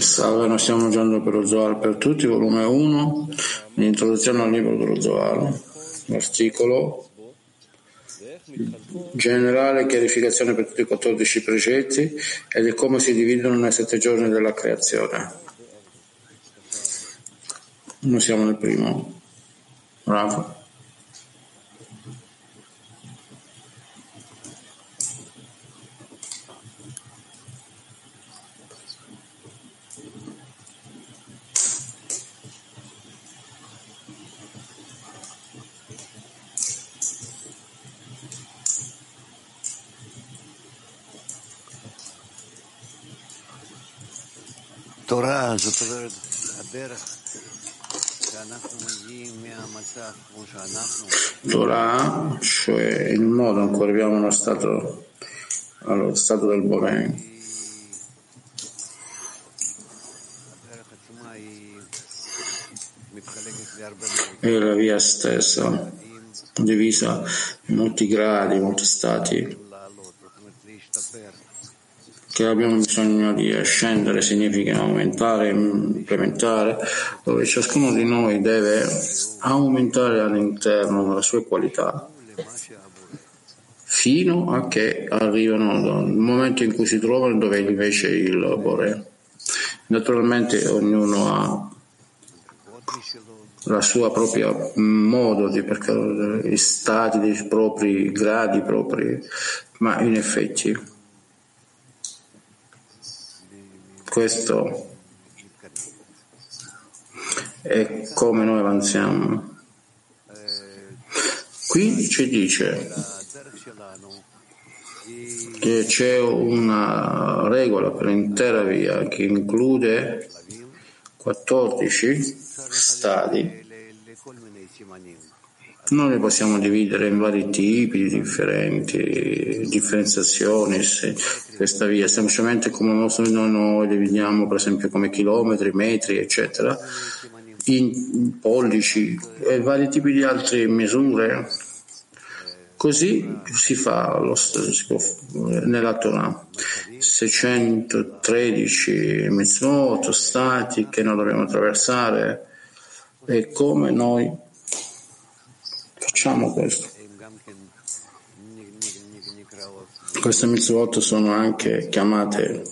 Salve, noi stiamo leggendo per lo Zohar per tutti, volume 1, l'introduzione al libro dello Zohar, l'articolo generale chiarificazione per tutti i 14 precetti ed è come si dividono nei sette giorni della creazione. Noi siamo nel primo. Rafa. Torah, cioè il modo in cui arriviamo allo stato, allo stato del Boré. E la via stessa, divisa in molti gradi, molti stati che abbiamo bisogno di ascendere significa aumentare, mm, implementare, dove ciascuno di noi deve aumentare all'interno le sue qualità fino a che arrivano al momento in cui si trovano dove invece il Bore. Naturalmente ognuno ha la sua propria modo di percorrere perché, stati, dei propri gradi propri, ma in effetti Questo è come noi avanziamo. Qui ci dice che c'è una regola per l'intera via che include 14 stadi noi li possiamo dividere in vari tipi differenti, differenziazioni questa via, semplicemente come noi, noi dividiamo per esempio come chilometri, metri, eccetera, in pollici e vari tipi di altre misure. Così si fa lo st- si può f- nella Torah. 613 mitzvot, stati che noi dobbiamo attraversare e come noi facciamo questo. Queste mitzvot sono anche chiamate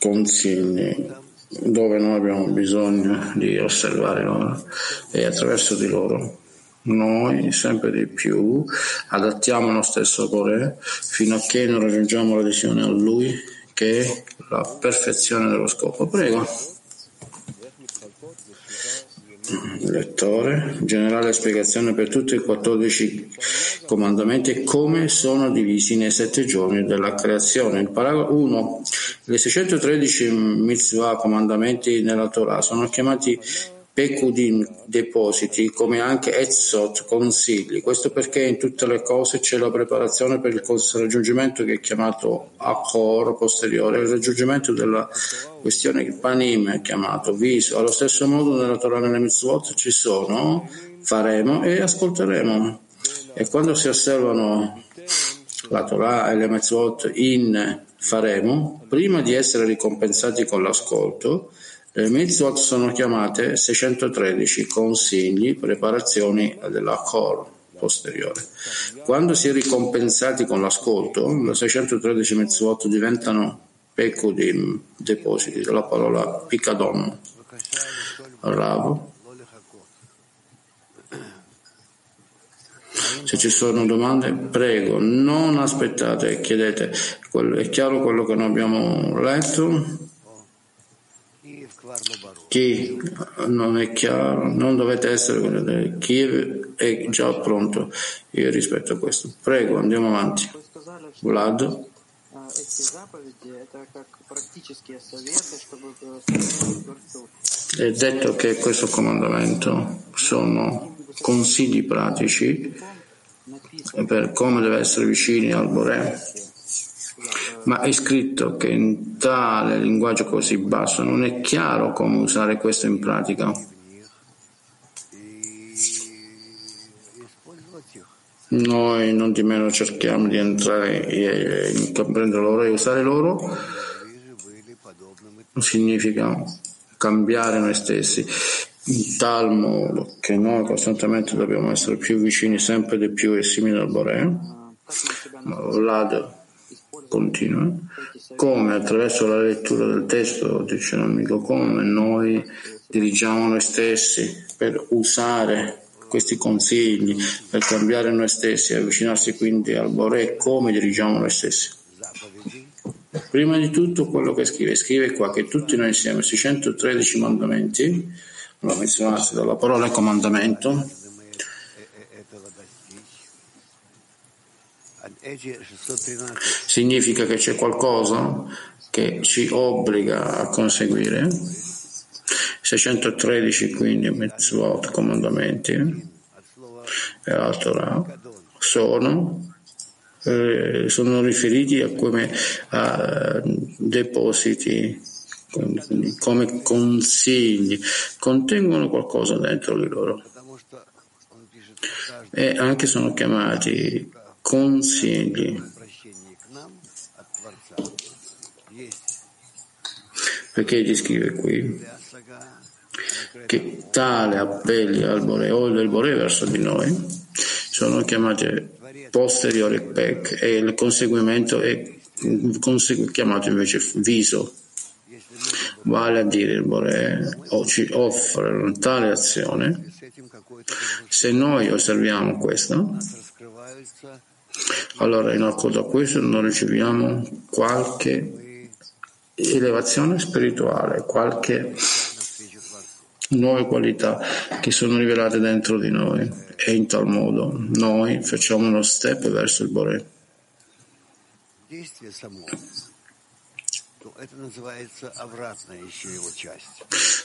consigli dove noi abbiamo bisogno di osservare loro e attraverso di loro noi sempre di più adattiamo lo stesso cuore fino a che non raggiungiamo l'adesione a Lui che è la perfezione dello scopo. Prego. Lettore, generale spiegazione per tutti i 14 comandamenti e come sono divisi nei sette giorni della creazione. Il paragrafo 1. Le 613 mitzvah, comandamenti nella Torah, sono chiamati Pekudim, depositi, come anche Etzot, consigli. Questo perché in tutte le cose c'è la preparazione per il raggiungimento che è chiamato Akor, posteriore, il raggiungimento della questione che Panim è chiamato viso. Allo stesso modo nella Torah nelle mitzvot ci sono, faremo e ascolteremo. E quando si osservano la Torah e le mitzvot in faremo, prima di essere ricompensati con l'ascolto, le mitzvot sono chiamate 613 consigli, preparazioni della Kor posteriore. Quando si è ricompensati con l'ascolto, le 613 mitzvot diventano pecudim, depositi, la parola picadon. Bravo. Se ci sono domande, prego, non aspettate, chiedete. È chiaro quello che noi abbiamo letto? chi non è chiaro, non dovete essere quello del Kiev è già pronto. Io rispetto a questo. Prego, andiamo avanti. Vlad. È detto che questo comandamento sono consigli pratici per come deve essere vicini al Boré ma è scritto che in tale linguaggio così basso non è chiaro come usare questo in pratica. Noi non di meno cerchiamo di entrare e eh, comprendere loro e usare loro significa cambiare noi stessi in tal modo che noi costantemente dobbiamo essere più vicini sempre di più e simili al Boré. Vlad continua, come attraverso la lettura del testo dice deuteronomico, come noi dirigiamo noi stessi per usare questi consigli, per cambiare noi stessi, avvicinarsi quindi al Bore, come dirigiamo noi stessi. Prima di tutto quello che scrive, scrive qua che tutti noi insieme, 613 mandamenti, allora menzionati dalla parola comandamento, significa che c'è qualcosa che ci obbliga a conseguire. 613 quindi mitzvot, comandamenti. E la Torah sono, eh, sono riferiti a come a depositi come consigli. Contengono qualcosa dentro di loro. E anche sono chiamati consigli. Perché gli scrive qui che tale appelli al Bore o del Bore verso di noi sono chiamate posteriori pec e il conseguimento è consegu- chiamato invece viso vale a dire il Bore ci offre tale azione se noi osserviamo questa allora, in accordo a questo, noi riceviamo qualche elevazione spirituale, qualche nuove qualità che sono rivelate dentro di noi e in tal modo noi facciamo uno step verso il Bore.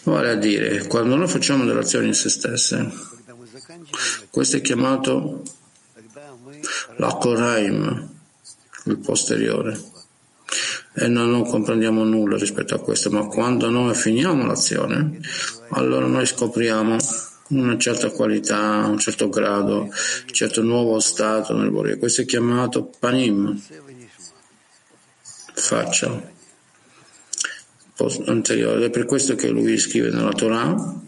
Vale a dire, quando noi facciamo delle azioni in se stesse, questo è chiamato la L'Ockelheim, il posteriore. Eh, e noi non comprendiamo nulla rispetto a questo, ma quando noi finiamo l'azione, allora noi scopriamo una certa qualità, un certo grado, un certo nuovo stato nel volere. Questo è chiamato panim, faccia anteriore. È per questo che lui scrive nella Torah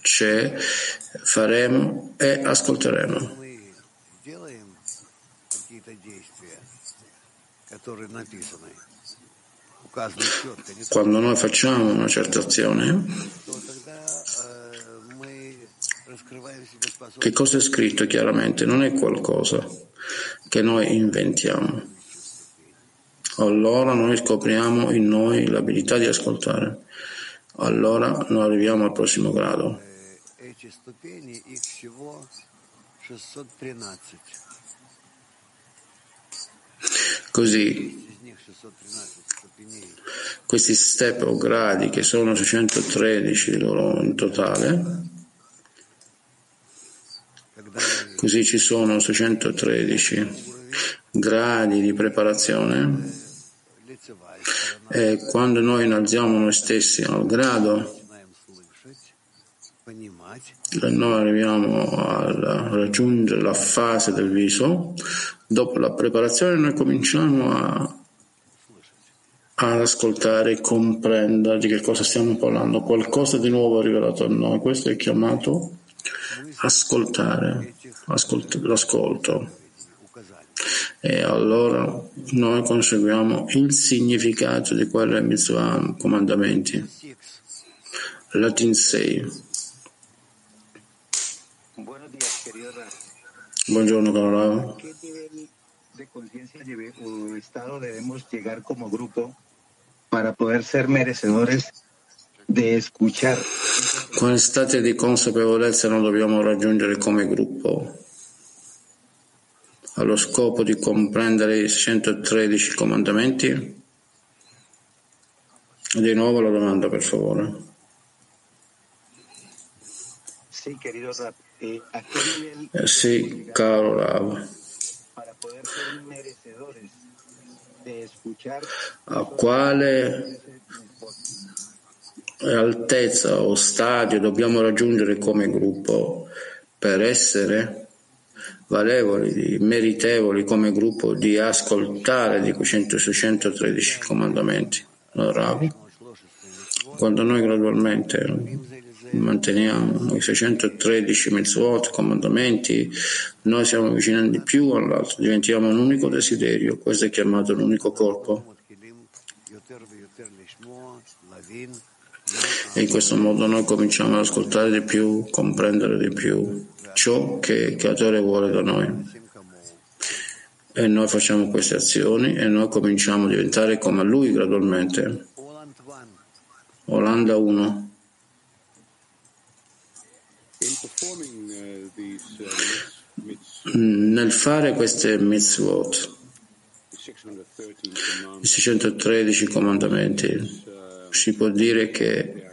c'è faremo e ascolteremo. Quando noi facciamo una certa azione, che cosa è scritto chiaramente? Non è qualcosa che noi inventiamo. Allora noi scopriamo in noi l'abilità di ascoltare. Allora noi arriviamo al prossimo grado. Così. Questi step o gradi che sono 613 loro in totale così ci sono 613 gradi di preparazione. E quando noi innalziamo noi stessi al grado noi arriviamo a raggiungere la fase del viso, dopo la preparazione noi cominciamo a, ad ascoltare e comprendere di che cosa stiamo parlando, qualcosa di nuovo è rivelato a noi, questo è chiamato ascoltare, ascolt- l'ascolto. E allora noi conseguiamo il significato di quelle mitzvah comandamenti. Latin 6. Buongiorno caro Rav. ¿Qué nivel de conciencia o estado debemos llegar como grupo para poder ser merecedores de escuchar Quali stati di consapevolezza noi dobbiamo raggiungere come gruppo? Allo scopo di comprendere i 113 comandamenti? Di nuovo la domanda, per favore. Sí, querido Raf. Eh, ¿A qué nivel Eh, sì, caro Rav. A quale altezza o stadio dobbiamo raggiungere come gruppo per essere valevoli, meritevoli come gruppo di ascoltare di quei 613 comandamenti. Allora, quando noi gradualmente manteniamo i 613 mitzvot, comandamenti, noi siamo avvicinando di più all'altro, diventiamo un unico desiderio, questo è chiamato l'unico corpo. E in questo modo noi cominciamo ad ascoltare di più, comprendere di più ciò che il creatore vuole da noi. E noi facciamo queste azioni e noi cominciamo a diventare come lui gradualmente. Olanda 1. Nel fare queste mitzvot, i 613 comandamenti, si può dire che,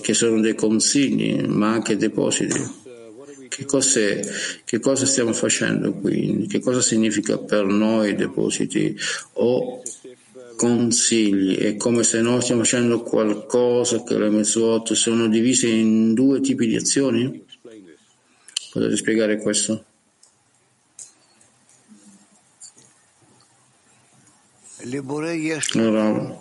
che sono dei consigli, ma anche depositi. Che, che, cosa stiamo facendo qui? Che cosa significa per noi depositi? O consigli? È come se noi stiamo facendo qualcosa che le mitzvot sono divise in due tipi di azioni? Potete spiegare questo? Allora,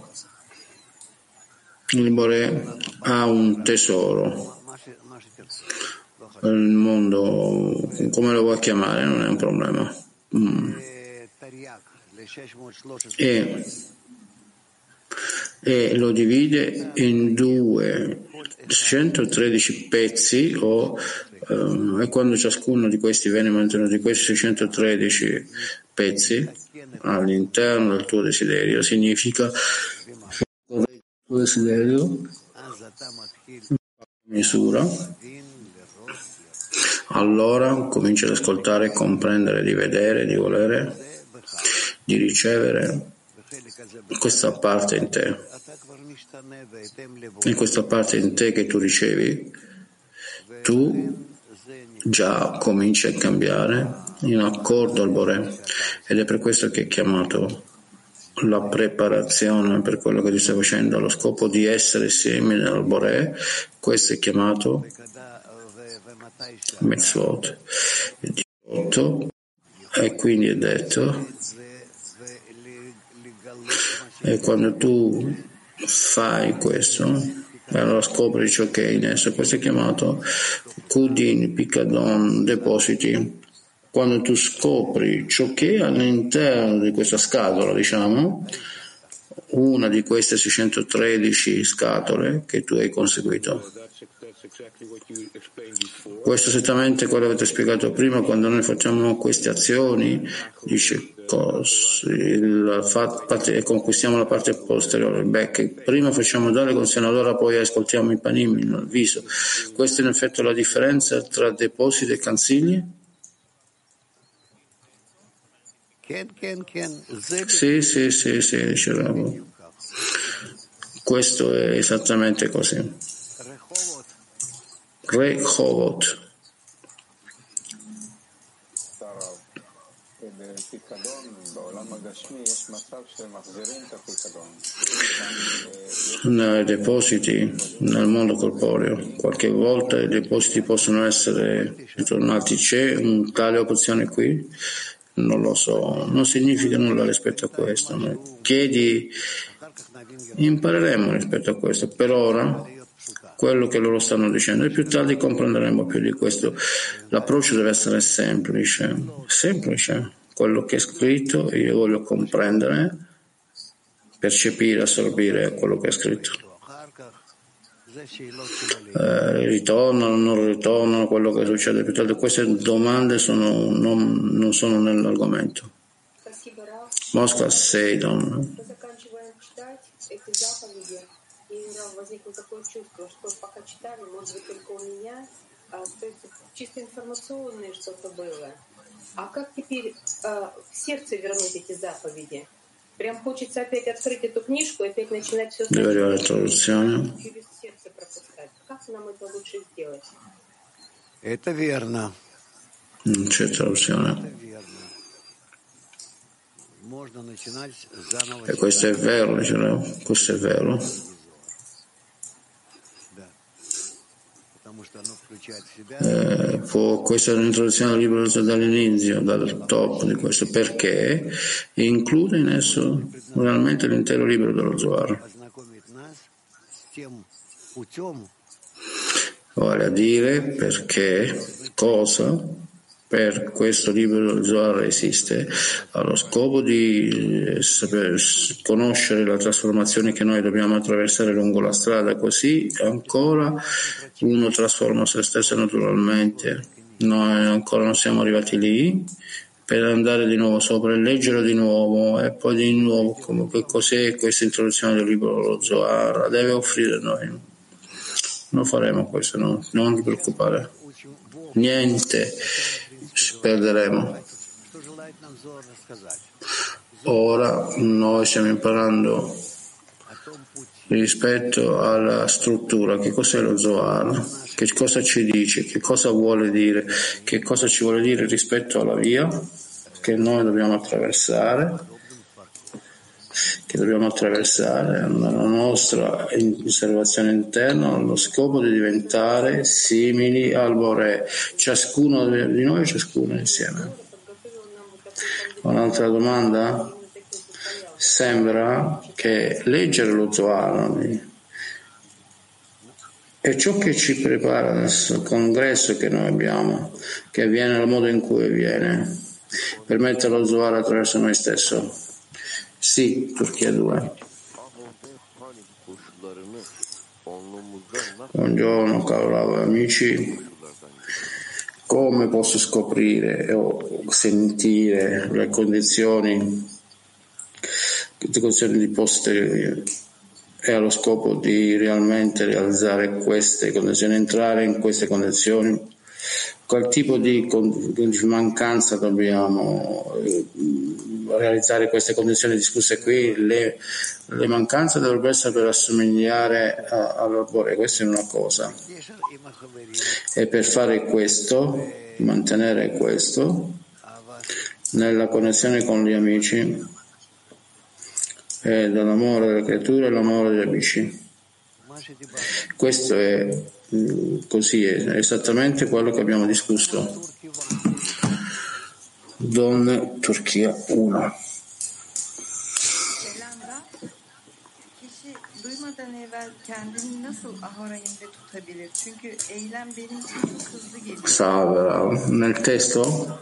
il Bore ha un tesoro. Il mondo, come lo vuoi chiamare, non è un problema. Mm. E, e, lo divide in due 113 pezzi o, um, e quando ciascuno di questi viene mantenuto di questi 613 pezzi all'interno del tuo desiderio significa tuo desiderio misura, allora cominci ad ascoltare, comprendere, di vedere, di volere, di ricevere questa parte in te. In questa parte in te che tu ricevi, tu già cominci a cambiare in accordo al Bore ed è per questo che è chiamato la preparazione per quello che tu stai facendo allo scopo di essere simile al Bore, questo è chiamato Mitzvot. Il 18 e quindi è detto e quando tu fai questo allora scopri ciò che è in esso. Questo è chiamato Kudin, Picadon, depositi. Quando tu scopri ciò che è all'interno di questa scatola, diciamo, una di queste 613 scatole che tu hai conseguito. Questo è esattamente quello che avete spiegato prima quando noi facciamo queste azioni, dice e conquistiamo la parte posteriore, becco. Prima facciamo dare consiglio, allora poi ascoltiamo i panini, il viso. Questa è in effetti la differenza tra depositi e consigli? Sì, sì, sì, sì, dicevamo. Questo è esattamente così. Rehovot. Nei depositi nel mondo corporeo, qualche volta i depositi possono essere ritornati. C'è un tale opzione qui? non lo so, non significa nulla rispetto a questo. Chiedi, impareremo rispetto a questo. Per ora, quello che loro stanno dicendo e più tardi comprenderemo più di questo. L'approccio deve essere semplice, semplice. Quello che è scritto io voglio comprendere, percepire, assorbire quello che è scritto eh, ritornano, non ritornano, quello che succede più tardi. Queste domande sono, non, non sono nell'argomento. Mosca Seidon. Чисто информационное что-то было. А как теперь э, в сердце вернуть эти заповеди? Прям хочется опять открыть эту книжку и опять начинать все сначала. Через сердце пропускать. Как нам это лучше сделать? Это верно. Non c'è traduzione. E questo è vero, questo è vero. Eh, può, questa è un'introduzione al libro dall'inizio, dal top di questo, perché include in esso realmente l'intero libro dello Zohar. Vale a dire perché cosa per questo libro Zohar esiste allo scopo di eh, conoscere le trasformazioni che noi dobbiamo attraversare lungo la strada, così ancora uno trasforma se stesso naturalmente. Noi ancora non siamo arrivati lì per andare di nuovo sopra e leggere di nuovo e poi di nuovo come, che cos'è questa introduzione del libro Zohar deve offrire noi. Non faremo questo, no? non ti preoccupare. Niente perderemo. Ora noi stiamo imparando rispetto alla struttura, che cos'è lo Zohar, che cosa ci dice, che cosa vuole dire, che cosa ci vuole dire rispetto alla via che noi dobbiamo attraversare che dobbiamo attraversare nella nostra osservazione interna allo scopo di diventare simili al Bore, ciascuno di noi, ciascuno insieme. Un'altra domanda? Sembra che leggere lo Zohar è ciò che ci prepara nel congresso che noi abbiamo, che avviene nel modo in cui avviene, per mettere lo Zohar attraverso noi stessi. Sì, Turchia 2. Buongiorno caro amici. Come posso scoprire o sentire le condizioni, le condizioni di posteriori e allo scopo di realmente realizzare queste condizioni, entrare in queste condizioni? Qual tipo di, di mancanza dobbiamo eh, realizzare queste condizioni discusse qui, le, le mancanze dovrebbero essere per assomigliare all'albore, questa è una cosa. E per fare questo, mantenere questo, nella connessione con gli amici, dall'amore delle creature all'amore degli amici. Questo è mm, così, è esattamente quello che abbiamo discusso. Donne Turchia 1 Salve, nel testo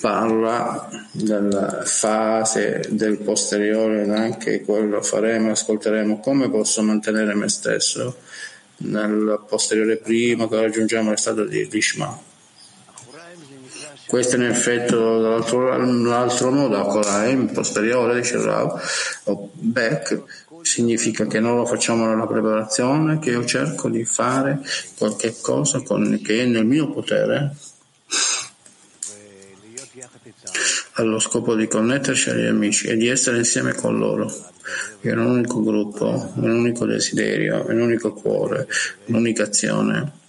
parla della fase del posteriore anche quello faremo, ascolteremo come posso mantenere me stesso. Nel posteriore prima che raggiungiamo lo stato di Lishma. Questo è in effetto dall'altro modo, Akoraim, posteriore, dice Rav, o Beck, significa che non lo facciamo nella preparazione, che io cerco di fare qualche cosa con, che è nel mio potere, allo scopo di connetterci agli amici e di essere insieme con loro. In un unico gruppo, un unico desiderio, un unico cuore, un'unica azione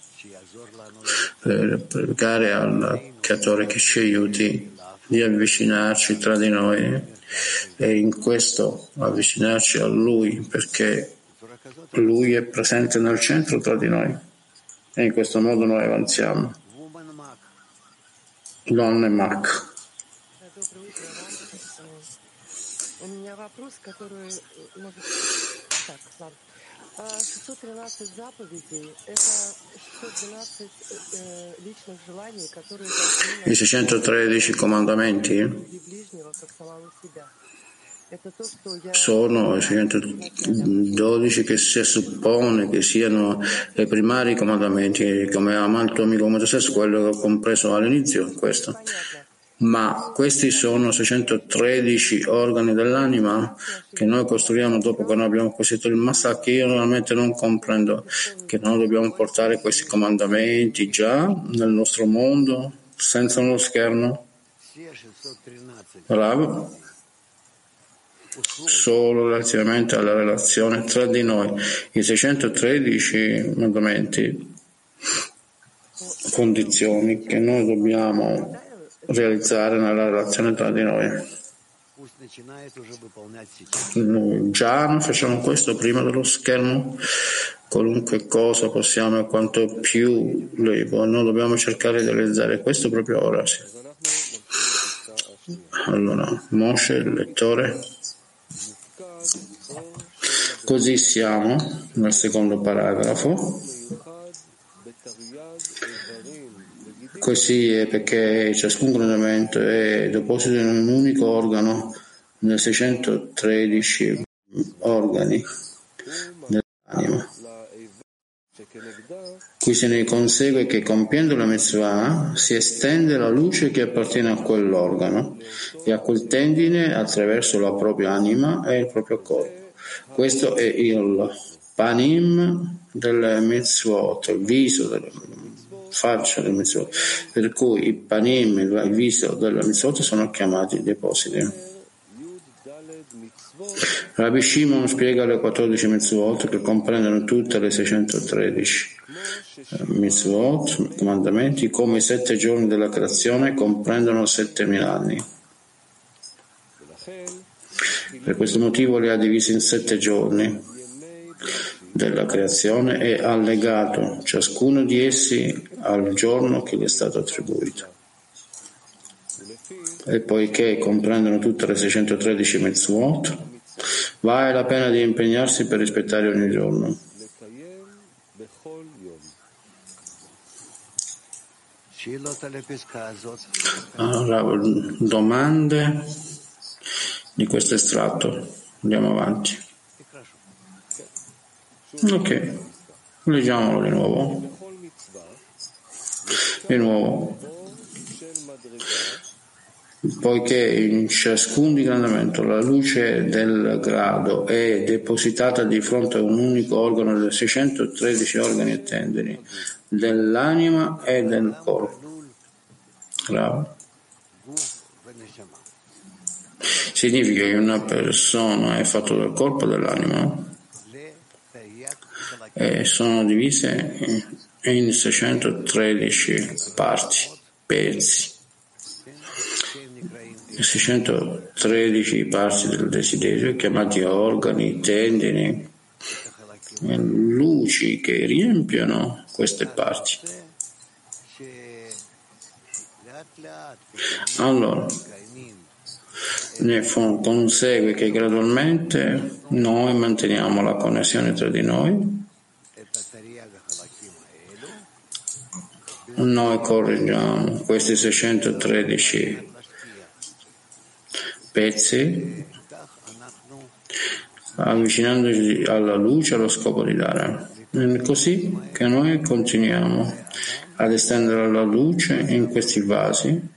per pregare al creatore che ci aiuti di avvicinarci tra di noi e in questo avvicinarci a lui perché lui è presente nel centro tra di noi e in questo modo noi avanziamo. Donne Mac. У меня вопрос, который может... i 613 comandamenti sono i 612 che si suppone che siano i primari comandamenti, come ama il tuo amico come te stesso, quello che ho compreso all'inizio, questo ma questi sono 613 organi dell'anima che noi costruiamo dopo che noi abbiamo costruito il Massa che io normalmente non comprendo che noi dobbiamo portare questi comandamenti già nel nostro mondo senza uno schermo bravo solo relativamente alla relazione tra di noi i 613 comandamenti condizioni che noi dobbiamo realizzare nella relazione tra di noi. Già non facciamo questo prima dello schermo, qualunque cosa possiamo quanto più noi dobbiamo cercare di realizzare questo proprio ora. Sì. Allora, Moshe, il lettore. Così siamo nel secondo paragrafo. Così è perché ciascun grandamento è deposito in un unico organo nel 613 organi dell'anima. Qui se ne consegue che compiendo la mitzvah si estende la luce che appartiene a quell'organo e a quel tendine attraverso la propria anima e il proprio corpo. Questo è il panim del mitzvot, il viso del faccia del mitzvot, per cui i panim, il viso del mitzvot sono chiamati depositi. Rabbi Shimon spiega le 14 mitzvot che comprendono tutte le 613 eh, mitzvot, comandamenti, come i sette giorni della creazione comprendono 7000 anni. Per questo motivo li ha divisi in sette giorni della creazione e ha legato ciascuno di essi al giorno che gli è stato attribuito. E poiché comprendono tutte le 613 mitzvot, Vale la pena di impegnarsi per rispettare ogni giorno. Allora, domande di questo estratto. Andiamo avanti. Ok, leggiamolo di nuovo. Di nuovo poiché in ciascun digrandamento la luce del grado è depositata di fronte a un unico organo dei 613 organi e tendini dell'anima e del corpo. Bravo. Significa che una persona è fatta del corpo e dell'anima e sono divise in 613 parti, pezzi. 613 parti del desiderio, chiamati organi, tendini, luci che riempiono queste parti. Allora, ne consegue che gradualmente noi manteniamo la connessione tra di noi, noi correggiamo questi 613 pezzi avvicinandoci alla luce allo scopo di dare. È così che noi continuiamo ad estendere la luce in questi vasi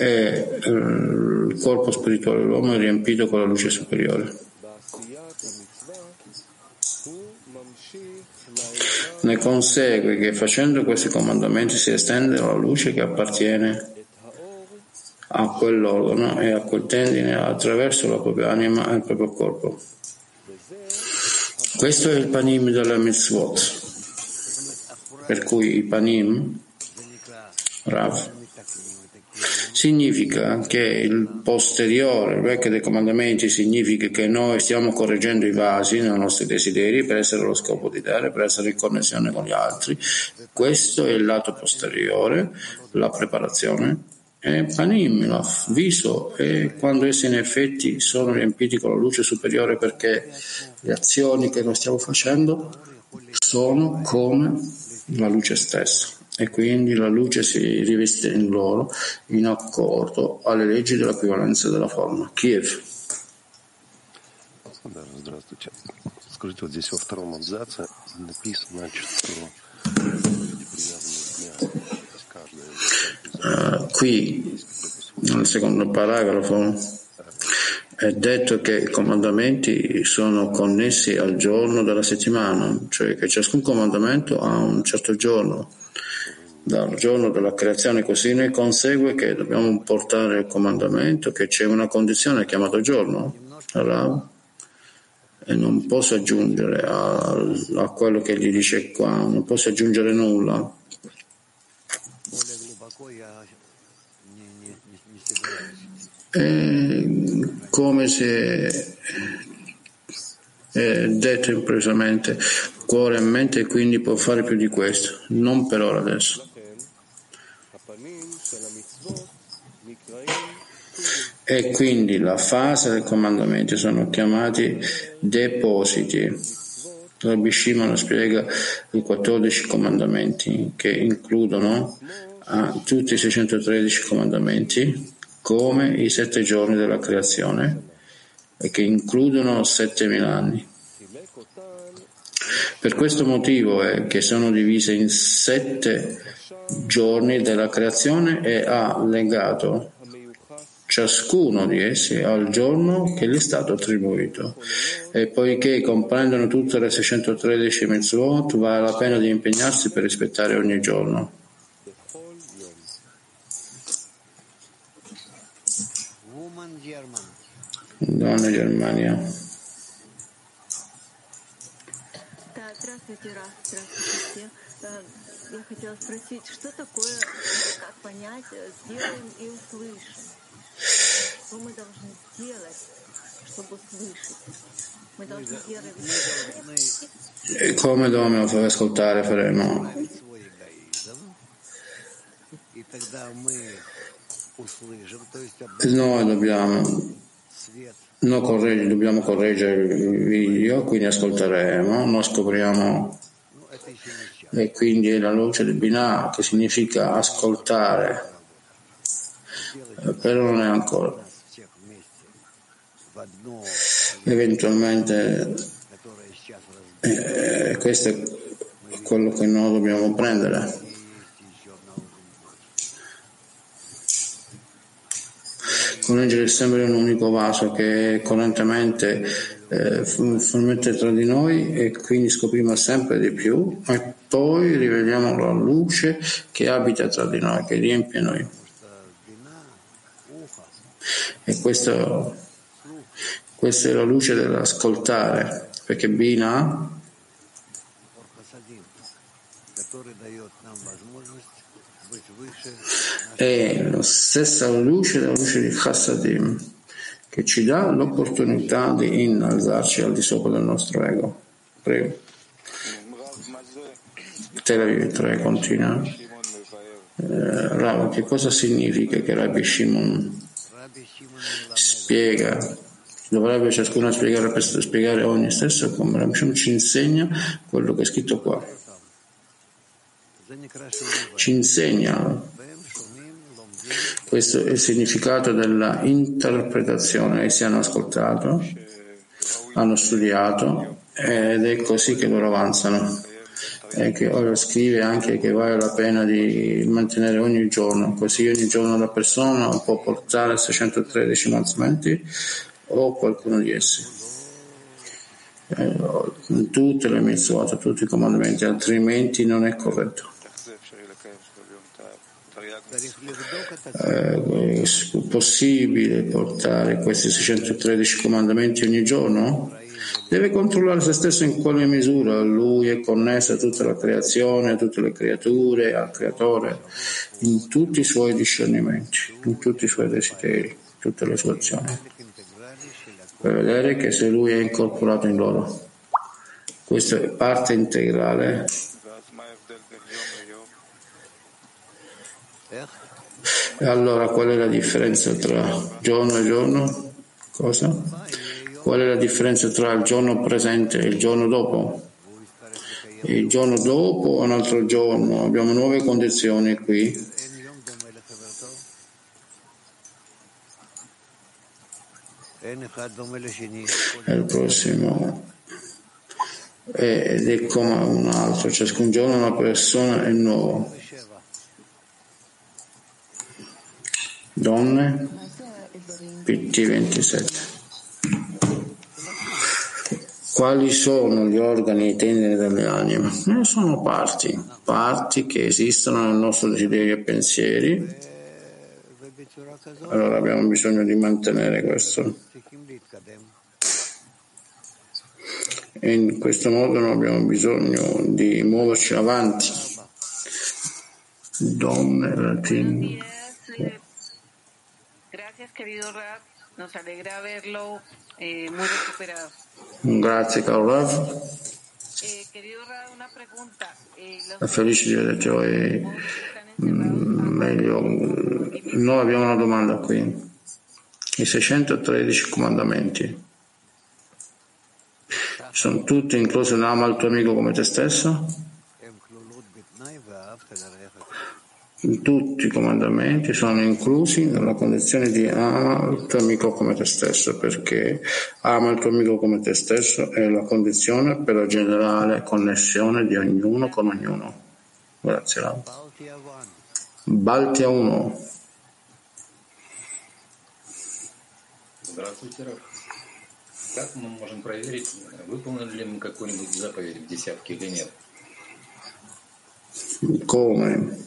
e il corpo spirituale dell'uomo è riempito con la luce superiore. Ne consegue che facendo questi comandamenti si estende la luce che appartiene a quell'organo e a quel tendine attraverso la propria anima e il proprio corpo. Questo è il panim della mitzvot, per cui i panim, Rav, significa che il posteriore, il vecchio dei comandamenti, significa che noi stiamo correggendo i vasi nei nostri desideri per essere lo scopo di dare, per essere in connessione con gli altri. Questo è il lato posteriore, la preparazione. E panim, il viso, e quando essi in effetti sono riempiti con la luce superiore perché le azioni che noi stiamo facendo sono come la luce stessa e quindi la luce si riveste in loro in accordo alle leggi dell'equivalenza della forma. Kiev. Здравствуйте. Скажите, вот здесь во втором абзаце написано, что uh, qui nel secondo paragrafo è detto che i comandamenti sono connessi al giorno della settimana, cioè che ciascun comandamento ha un certo giorno dal giorno della creazione così ne consegue che dobbiamo portare il comandamento che c'è una condizione chiamata giorno allora, e non posso aggiungere a, a, quello che gli dice qua non posso aggiungere nulla È come se è detto improvvisamente cuore e mente quindi può fare più di questo, non per ora adesso. E quindi la fase dei comandamenti sono chiamati depositi. Rabbi Shimon spiega i 14 comandamenti che includono ah, tutti i 613 comandamenti come i sette giorni della creazione e che includono 7000 anni. Per questo motivo è che sono divise in sette giorni della creazione e ha legato ciascuno di essi al giorno che gli è stato attribuito. E poiché comprendono tutte le 613 mitzvot, vale la pena di impegnarsi per rispettare ogni giorno. Donna Germania. Здравствуйте, Раф, здравствуйте все. Я хотела спросить, что такое, как понять, сделаем и услышим? E come dobbiamo far ascoltare faremo? Noi dobbiamo, no, corregge, dobbiamo correggere il video, quindi ascolteremo, noi scopriamo e quindi è la luce del Binah che significa ascoltare, però non è ancora. Eventualmente eh, questo è quello che noi dobbiamo prendere. Conleggere sempre in un unico vaso che correntemente eh, formette tra di noi e quindi scopriamo sempre di più e poi riveliamo la luce che abita tra di noi, che riempie noi. E questo, questa è la luce dell'ascoltare, perché Bina è la stessa luce della luce di Chassadim che ci dà l'opportunità di innalzarci al di sopra del nostro ego. Prego. Tel Aviv 3 continua. Eh, Rav, che cosa significa che Rabbi Shimon spiega? Dovrebbe ciascuno spiegare per spiegare ogni stesso come Shimon ci insegna quello che è scritto qua. Ci insegna questo è il significato della interpretazione che si hanno ascoltato, hanno studiato ed è così che loro avanzano. E che ora scrive anche che vale la pena di mantenere ogni giorno, così ogni giorno la persona può portare 613 avanzamenti o qualcuno di essi. Eh, tutte le mitzvot, tutti i comandamenti, altrimenti non è corretto eh, è possibile portare questi 613 comandamenti ogni giorno? Deve controllare se stesso in quale misura lui è connesso a tutta la creazione, a tutte le creature, al creatore, in tutti i suoi discernimenti, in tutti i suoi desideri, in tutte le sue azioni, per vedere che se lui è incorporato in loro. Questa è parte integrale E allora qual è la differenza tra giorno e giorno? Cosa? Qual è la differenza tra il giorno presente e il giorno dopo? Il giorno dopo è un altro giorno, abbiamo nuove condizioni qui. È il prossimo ed è come un altro, ciascun giorno una persona è nuovo. Donne, PT 27. Quali sono gli organi e i tendini delle anime? Non sono parti, parti che esistono nel nostro desiderio e pensieri. Allora abbiamo bisogno di mantenere questo. In questo modo non abbiamo bisogno di muoverci avanti. Donne, latini. Grazie caro Rav. È felice di vederti oggi. Meglio. Noi abbiamo una domanda qui. I 613 comandamenti sono tutti inclusi in ama il tuo amico come te stesso? Tutti i comandamenti sono inclusi nella condizione di ama il tuo amico come te stesso, perché ama il tuo amico come te stesso è la condizione per la generale connessione di ognuno con ognuno. Grazie Rav. Baltia 1. Здравствуйте, Раф. Как мы можем проверить, выполнили ли мы какую-нибудь заповедь в десятке или нет? Come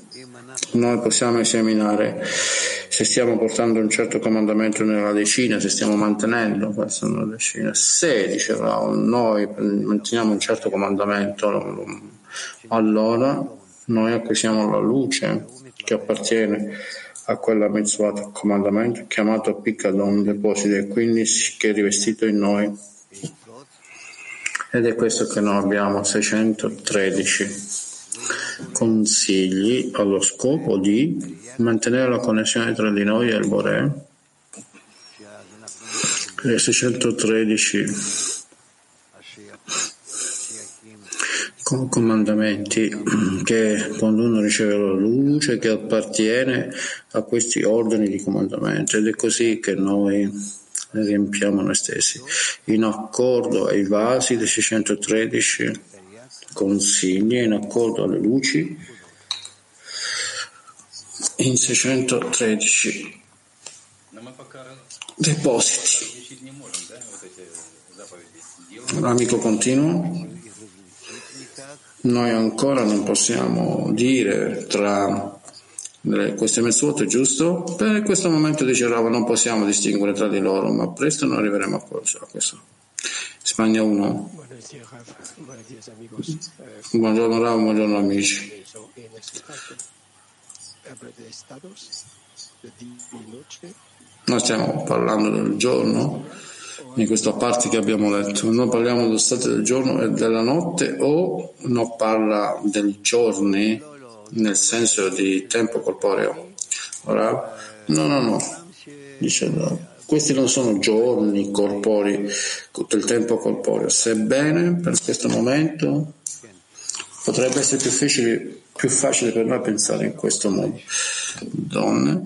noi possiamo esaminare se stiamo portando un certo comandamento nella decina, se stiamo mantenendo questa nella decina. Se, diceva, noi manteniamo un certo comandamento, allora noi acquisiamo la luce che appartiene a quella mitzvah comandamento chiamato Picadon deposito e quindi che è rivestito in noi. Ed è questo che noi abbiamo 613 consigli allo scopo di mantenere la connessione tra di noi e il Bore. E 613 comandamenti che quando uno riceve la luce che appartiene a questi ordini di comandamento ed è così che noi riempiamo noi stessi in accordo ai vasi dei 613 consigli in accordo alle luci in 613 depositi l'amico continuo noi ancora non possiamo dire tra queste mezz'uote, giusto? Per questo momento dice Rava non possiamo distinguere tra di loro, ma presto noi arriveremo a questo. Spagna 1. Buongiorno Rava, buongiorno amici. Noi stiamo parlando del giorno in questa parte che abbiamo letto. Noi parliamo dello stato del giorno e della notte o non parla dei giorni nel senso di tempo corporeo? Ora, no, no, no, dice no. Questi non sono giorni corporei, tutto il tempo corporeo, sebbene per questo momento potrebbe essere più facile, più facile per noi pensare in questo modo. Donne,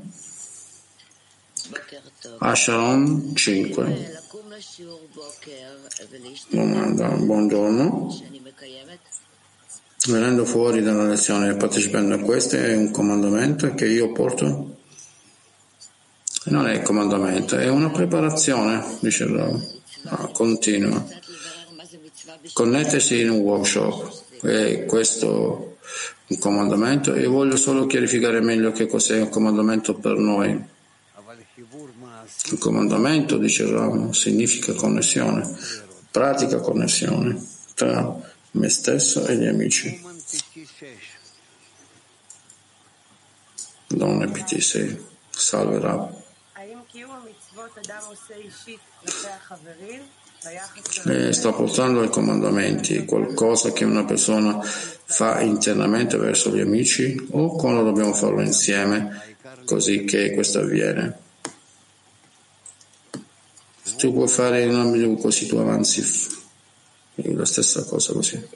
Asharon 5. Domanda, buongiorno. Venendo fuori dalla lezione e partecipando a queste è un comandamento che io porto? Non è comandamento, è una preparazione, dice Rav. No, continua. Connettersi in un workshop. È questo un comandamento e voglio solo chiarificare meglio che cos'è un comandamento per noi. Il comandamento, dice Ram, significa connessione, pratica connessione tra me stesso e gli amici. Donne PT6, salve Rav. E sta portando ai comandamenti qualcosa che una persona fa internamente verso gli amici o quando dobbiamo farlo insieme così che questo avviene. Tu puoi fare in ambito così, tu avanzi la stessa cosa così.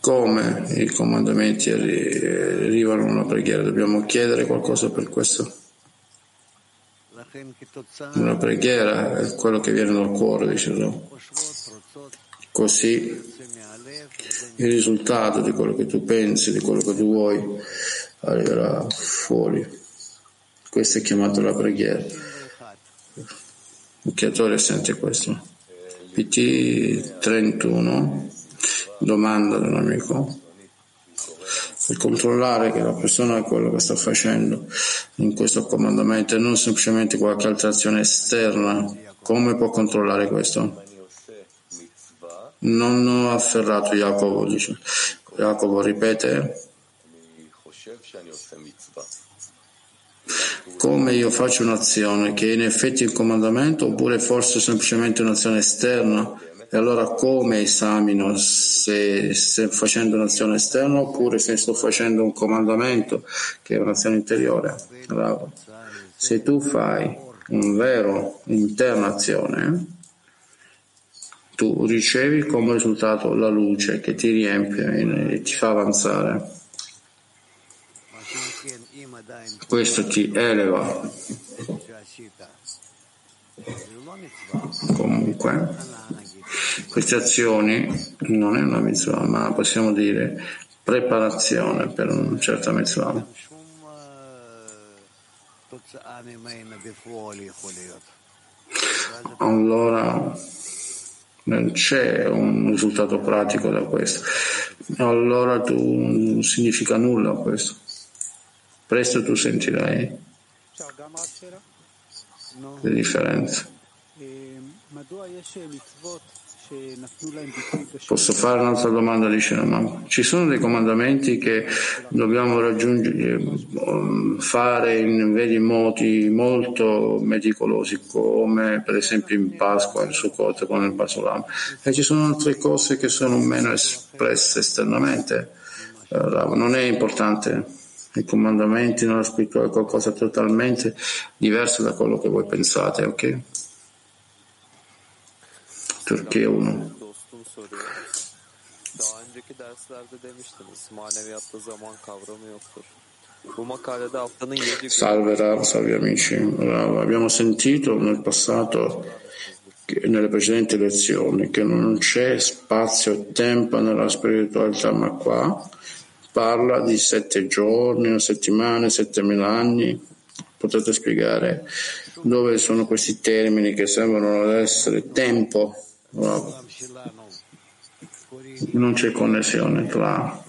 Come i comandamenti arrivano a una preghiera? Dobbiamo chiedere qualcosa per questo? Una preghiera è quello che viene dal cuore, dice Così il risultato di quello che tu pensi, di quello che tu vuoi, arriverà fuori. Questo è chiamato la preghiera. Il creatore sente questo. PT 31, domanda di un amico. Per controllare che la persona è quello che sta facendo in questo comandamento e non semplicemente qualche altra azione esterna, come può controllare questo? Non ho afferrato Jacopo, dice. Jacopo ripete. Come io faccio un'azione che è in effetti il comandamento oppure forse semplicemente un'azione esterna? E allora come esamino se, se facendo un'azione esterna oppure se sto facendo un comandamento che è un'azione interiore? Bravo. Se tu fai un vero interna azione, tu ricevi come risultato la luce che ti riempie e ti fa avanzare. Questo ti eleva. Comunque, queste azioni non è una mitzvah, ma possiamo dire preparazione per una certa mitzvah. Allora non c'è un risultato pratico da questo. Allora tu non significa nulla questo. Presto tu sentirai le differenze. Posso fare un'altra domanda, dice Raman. Ci sono dei comandamenti che dobbiamo raggiungere, fare in veri modi molto meticolosi, come per esempio in Pasqua, in Sukkot, con il Basulam, e ci sono altre cose che sono meno espresse esternamente. Non è importante. I comandamenti nella scrittura è qualcosa totalmente diverso da quello che voi pensate, ok? Türkiye 1 Daha önceki derslerde demiştiniz, maneviyatta zaman kavramı yoktur. Bu makalede haftanın yedi Salve Rav, salve amici. Rav, abbiamo sentito nel passato, nelle precedenti lezioni, che non c'è spazio e tempo nella spiritualità, ma qua parla di sette giorni, una settimana, settemila anni. Potete spiegare dove sono questi termini che sembrano essere tempo? Bravo. Non c'è connessione tra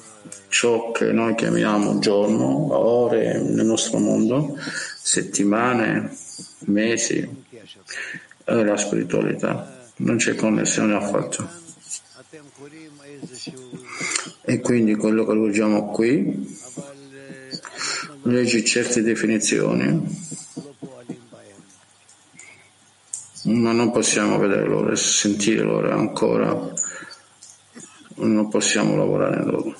ciò che noi chiamiamo giorno, ore nel nostro mondo, settimane, mesi e la spiritualità. Non c'è connessione affatto. E quindi quello che leggiamo qui legge certe definizioni ma non possiamo vedere loro e sentire loro ancora, non possiamo lavorare in loro.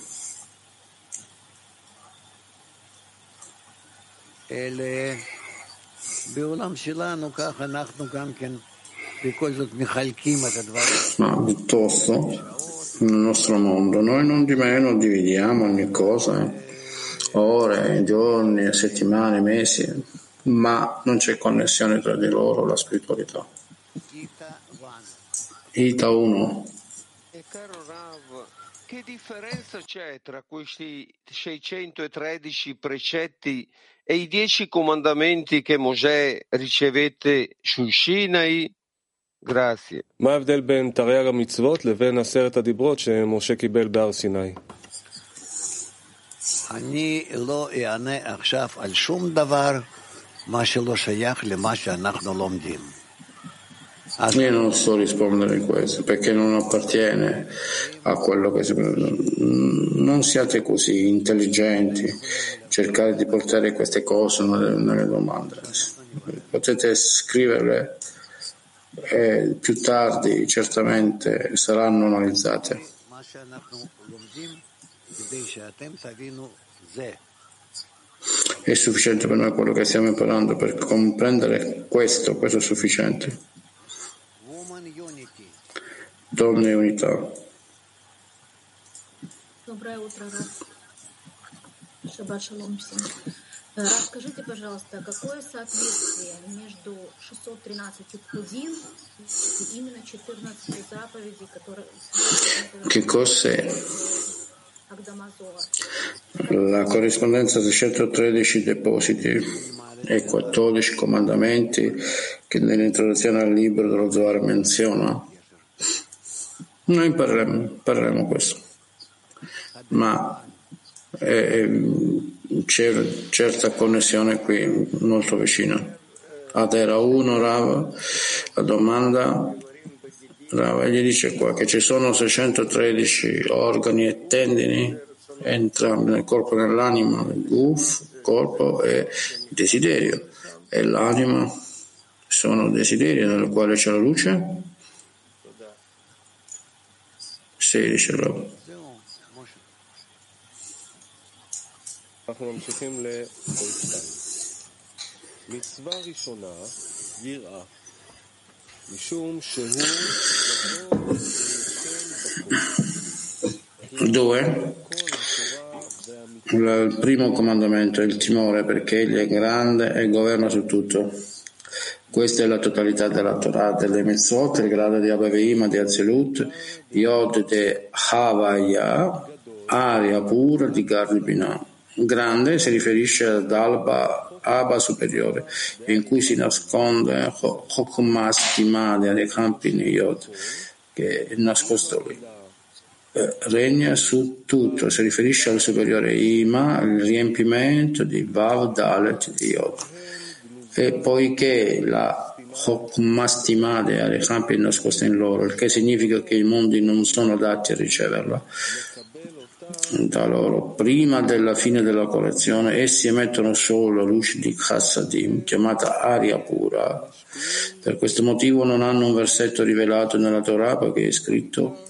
Ma piuttosto nel nostro mondo noi non di meno dividiamo ogni cosa, ore, giorni, settimane, mesi, ma non c'è connessione tra di loro, la spiritualità. Ita 1. E caro Rav, che differenza c'è tra questi 613 precetti e i dieci comandamenti che Mosè ricevette sul Sinai? Grazie. מה ההבדל בין תרי"ג המצוות לבין עשרת הדיברות שמשה קיבל בהר סיני? אני לא אענה עכשיו על שום דבר Io non so rispondere a questo perché non appartiene a quello che si... Non siate così intelligenti, cercate di portare queste cose nelle, domande. Potete scriverle e più tardi certamente saranno analizzate. È sufficiente per noi quello che stiamo imparando per comprendere questo, questo è sufficiente. Donne unità. Доброе утро, Рав. Шаббат шалом всем. Рав, скажите, пожалуйста, какое соответствие между 613 пхудим и именно 14 заповедей, которые... Che cos'è la corrispondenza di 113 depositi e 14 comandamenti che nell'introduzione al libro dello Zohar menziona? Noi impareremo, impareremo questo, ma eh, c'è certa connessione qui molto vicina. Ad era uno, Rav, la domanda Rava gli dice qua che ci sono 613 organi e tendini, entrambi nel corpo e nell'anima, il guf, corpo e desiderio. E l'anima sono desideri nel quale c'è la luce? Sì, dice Rava. אנחנו ממשיכים לפרק 2. מצווה ראשונה, יראה. Due, il primo comandamento è il timore perché egli è grande e governa su tutto. Questa è la totalità della Torah, delle Mezzot, il grado di Abaveima, di Azelut, Yod de Havaya, aria pura di Garbinah. Grande si riferisce ad Alba, Abba superiore, in cui si nasconde Chokhmah Stimade, dei campi Yod, che è nascosto lì. Eh, regna su tutto, si riferisce al superiore Ima, il riempimento di Vav Dalet di Yod. E poiché la Chokmastimade ha le campi nascoste in loro, il che significa che i mondi non sono adatti a riceverla da loro. Prima della fine della collezione, essi emettono solo la luce di Chassadim, chiamata aria pura. Per questo motivo non hanno un versetto rivelato nella Torah perché è scritto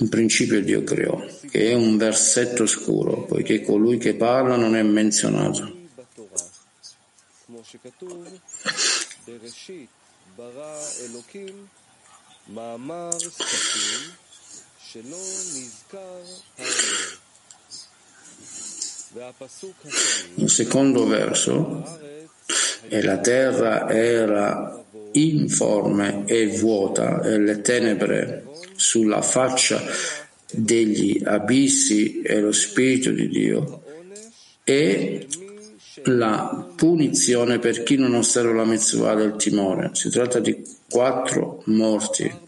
in principio Dio creò, che è un versetto scuro, poiché colui che parla non è menzionato. Un secondo verso, e la terra era informe e vuota e le tenebre sulla faccia degli abissi e lo Spirito di Dio e la punizione per chi non osserva la mezz'ora del timore. Si tratta di quattro morti.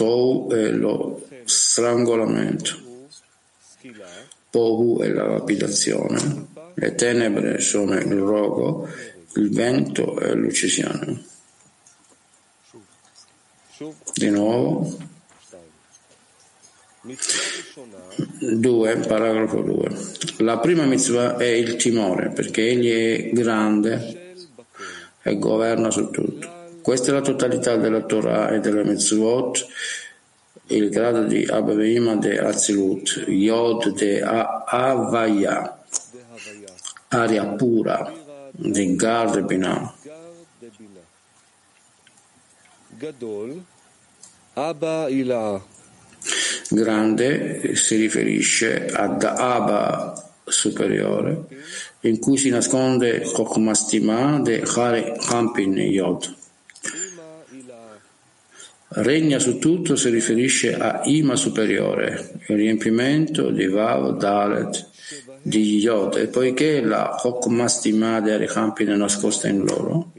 Tou è lo strangolamento. Pohu è la lapidazione. Le tenebre sono il rogo, il vento è l'uccisione. Di nuovo. 2, paragrafo 2. La prima mitzvah è il timore, perché egli è grande e governa su tutto. Questa è la totalità della Torah e della Mitzvot, il grado di Abavima de Azilut, Yod de Avaya, aria pura di Gar de Binah. Grande si riferisce ad Abba superiore, in cui si nasconde Chokmastima de Hare Kampin Yod. Regna su tutto si riferisce a Ima superiore, il riempimento di Vav Dalet di Yod, e poiché la Chokmastima de Hare Hampin è nascosta in loro,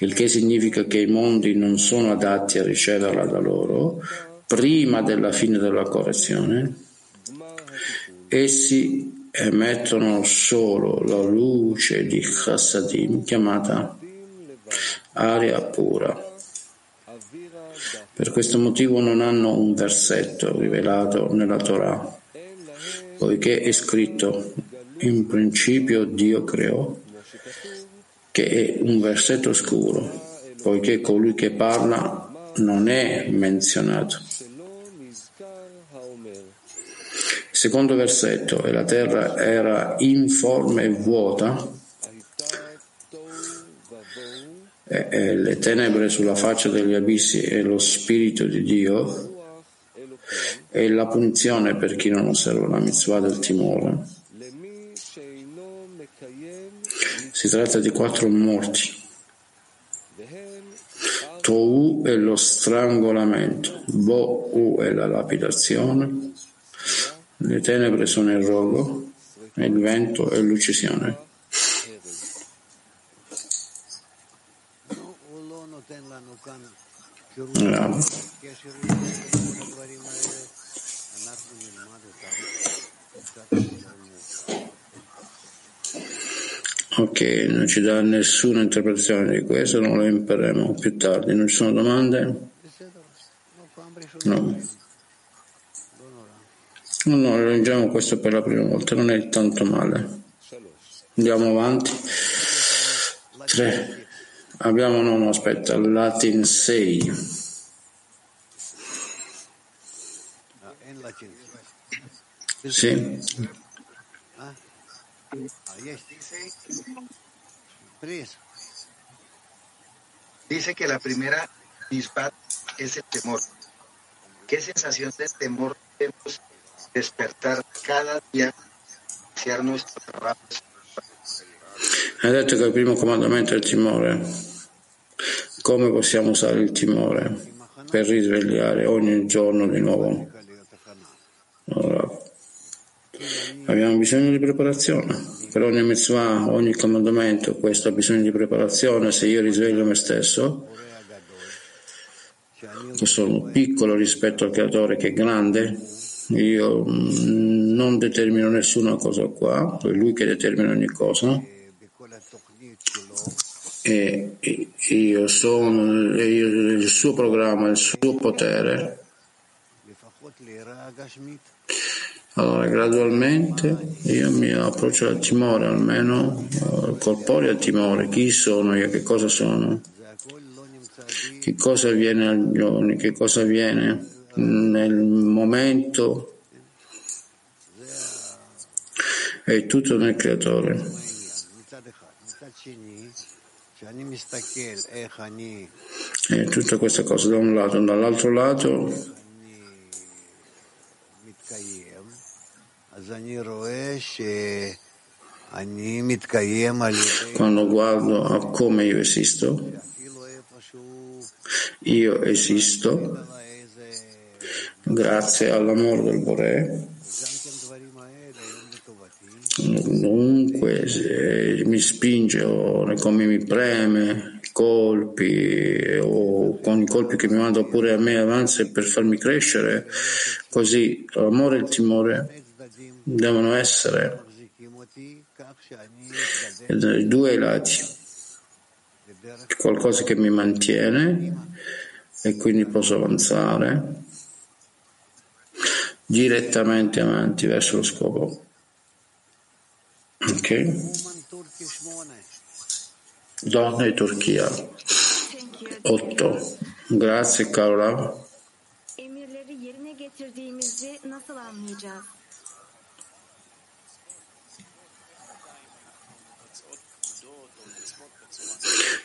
il che significa che i mondi non sono adatti a riceverla da loro, prima della fine della correzione, essi emettono solo la luce di Chassadim chiamata aria pura. Per questo motivo non hanno un versetto rivelato nella Torah, poiché è scritto in principio Dio creò, che è un versetto scuro, poiché colui che parla non è menzionato. Secondo versetto, e la terra era informe e vuota, e, le tenebre sulla faccia degli abissi e lo spirito di Dio, e la punizione per chi non osserva la mitzvah del timore. Si tratta di quattro morti. Tou è lo strangolamento, Bo'u è la lapidazione, le tenebre sono il rogo il vento è l'uccisione. Ok, non ci dà nessuna interpretazione di questo, non lo impareremo più tardi. Non ci sono domande? No. No, no, leggiamo questo per la prima volta, non è tanto male. Andiamo avanti. 3. Abbiamo, no, no, aspetta, Latin 6. Sì. Dice que la primera chispa es el temor. ¿Qué sensación de temor debemos despertar cada día hacia nuestro trabajo? Ha detto che il primo comandamento è il timore. Come possiamo usare il timore per risvegliare ogni giorno di nuovo? Allora, abbiamo bisogno di preparazione. Per ogni mitzvah, ogni comandamento, questo ha bisogno di preparazione. Se io risveglio me stesso, che sono piccolo rispetto al creatore che è grande, io mm, non determino nessuna cosa qua, è lui che determina ogni cosa e io sono il suo programma, il suo potere. Allora, gradualmente io mi approccio al timore, almeno corporeo al timore. Chi sono io? Che cosa sono? Che cosa avviene al giorno? Che cosa avviene nel momento? È tutto nel creatore. E tutta questa cosa da un lato, dall'altro lato quando guardo a come io esisto, io esisto grazie all'amore del Bore Dunque mi spinge o come mi preme colpi o con i colpi che mi manda pure a me avanza per farmi crescere così l'amore e il timore devono essere due lati. Qualcosa che mi mantiene e quindi posso avanzare direttamente avanti verso lo scopo Ok. Donne Turchia. 8. Grazie Carola. Emirleri yerine getirdiğimizi nasıl anlayacağız?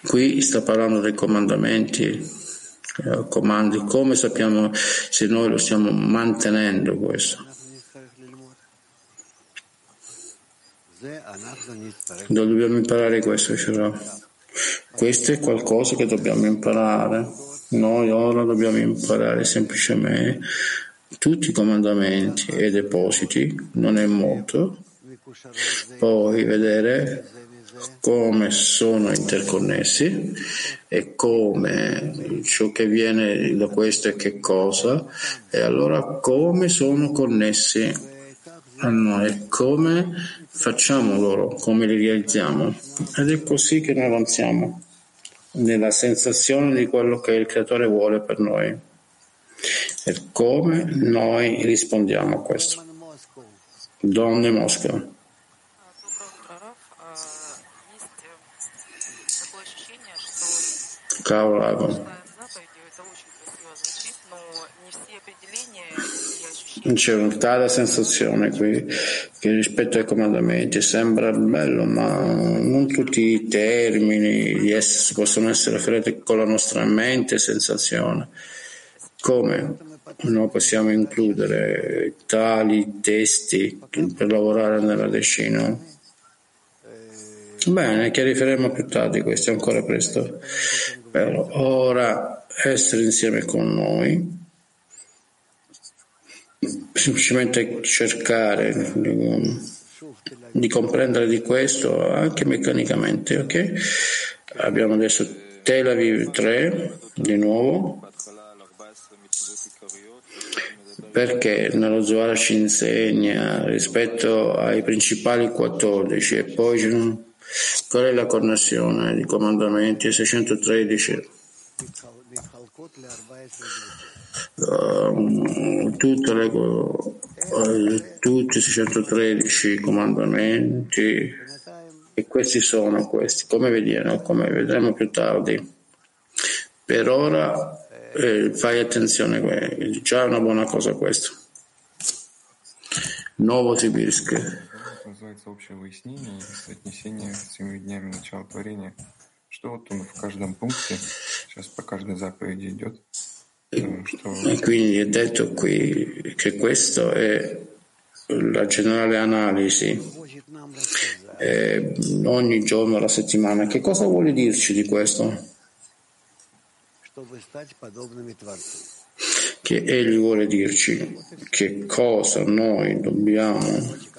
Qui sta parlando dei comandamenti, eh, comandi, come sappiamo se noi lo stiamo mantenendo questo. Dobbiamo imparare questo, Shura? Questo è qualcosa che dobbiamo imparare. Noi ora dobbiamo imparare semplicemente tutti i comandamenti e depositi, non è molto, poi vedere come sono interconnessi e come ciò che viene da questo è che cosa e allora come sono connessi a noi, come facciamo loro, come li realizziamo. Ed è così che noi avanziamo, nella sensazione di quello che il creatore vuole per noi e come noi rispondiamo a questo. Donne Mosca. Cavolo. C'è una tale sensazione qui che rispetto ai comandamenti sembra bello, ma non tutti i termini ess- possono essere afferrati con la nostra mente e sensazione. Come noi possiamo includere tali testi per lavorare nella decina? Bene, chiarificheremo più tardi questo, è ancora presto. Però ora essere insieme con noi semplicemente cercare di, comprendere di questo anche meccanicamente, ok? Abbiamo adesso Tel Aviv 3 di nuovo perché nello Zohar ci insegna rispetto ai principali 14 e poi Qual è la connessione di comandamenti 613? Uh, tutte le, uh, tutti i 613 comandamenti e questi sono questi, come vediamo, come vedremo più tardi. Per ora eh, fai attenzione, già è una buona cosa questo. Новосибирск. называется общее выяснение и соотнесение с семи днями начала творения. Что вот он в каждом пункте, сейчас по каждой заповеди идет. Mm, e Quindi è detto qui che questa è la generale analisi. Eh, ogni giorno della settimana. Che cosa vuole dirci di questo? Che egli vuole dirci che cosa noi dobbiamo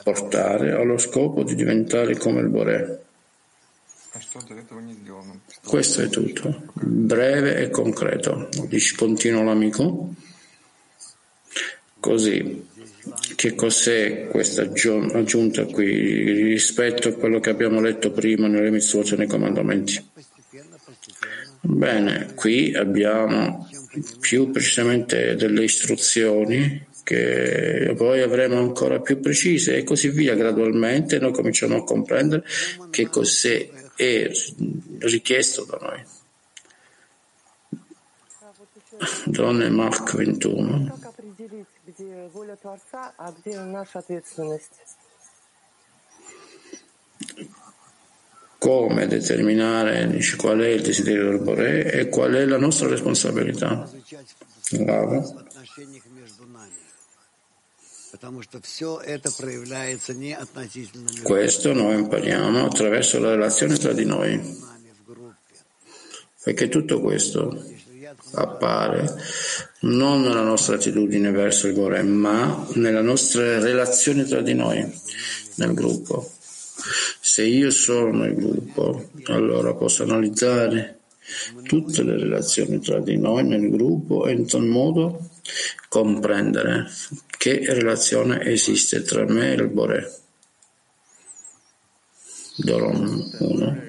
portare allo scopo di diventare come il Bore. Questo è tutto, breve e concreto. Continua l'amico. Così, che cos'è questa aggiunta qui rispetto a quello che abbiamo letto prima nelle mitzvot nei comandamenti? Bene, qui abbiamo più precisamente delle istruzioni che poi avremo ancora più precise e così via gradualmente noi cominciamo a comprendere che cos'è è richiesto da noi. Donne Mark 21. come determinare dice, qual è il desiderio del Bore e qual è la nostra responsabilità. Bravo. Questo noi impariamo attraverso la relazione tra di noi, perché tutto questo appare non nella nostra attitudine verso il Bore, ma nella nostra relazione tra di noi, nel gruppo. Se io sono il gruppo, allora posso analizzare tutte le relazioni tra di noi nel gruppo e in tal modo comprendere che relazione esiste tra me e il Bore. Doron 1.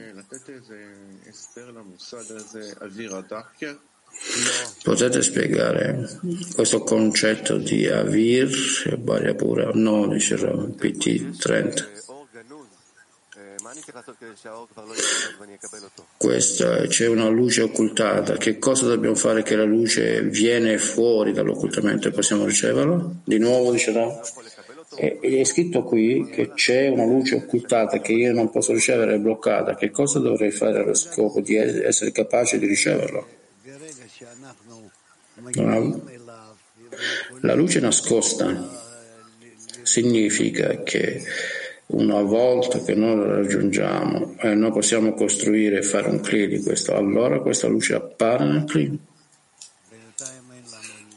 Potete spiegare questo concetto di Avir e Baria pura? No, dice PT 30. Questa, c'è una luce occultata. Che cosa dobbiamo fare che la luce viene fuori dall'occultamento e possiamo riceverla? Di nuovo dice no. È, è scritto qui che c'è una luce occultata che io non posso ricevere, è bloccata. Che cosa dovrei fare allo scopo di essere capace di riceverla? La luce nascosta significa che una volta che noi lo raggiungiamo e noi possiamo costruire e fare un cli di questo, allora questa luce appare nel cli.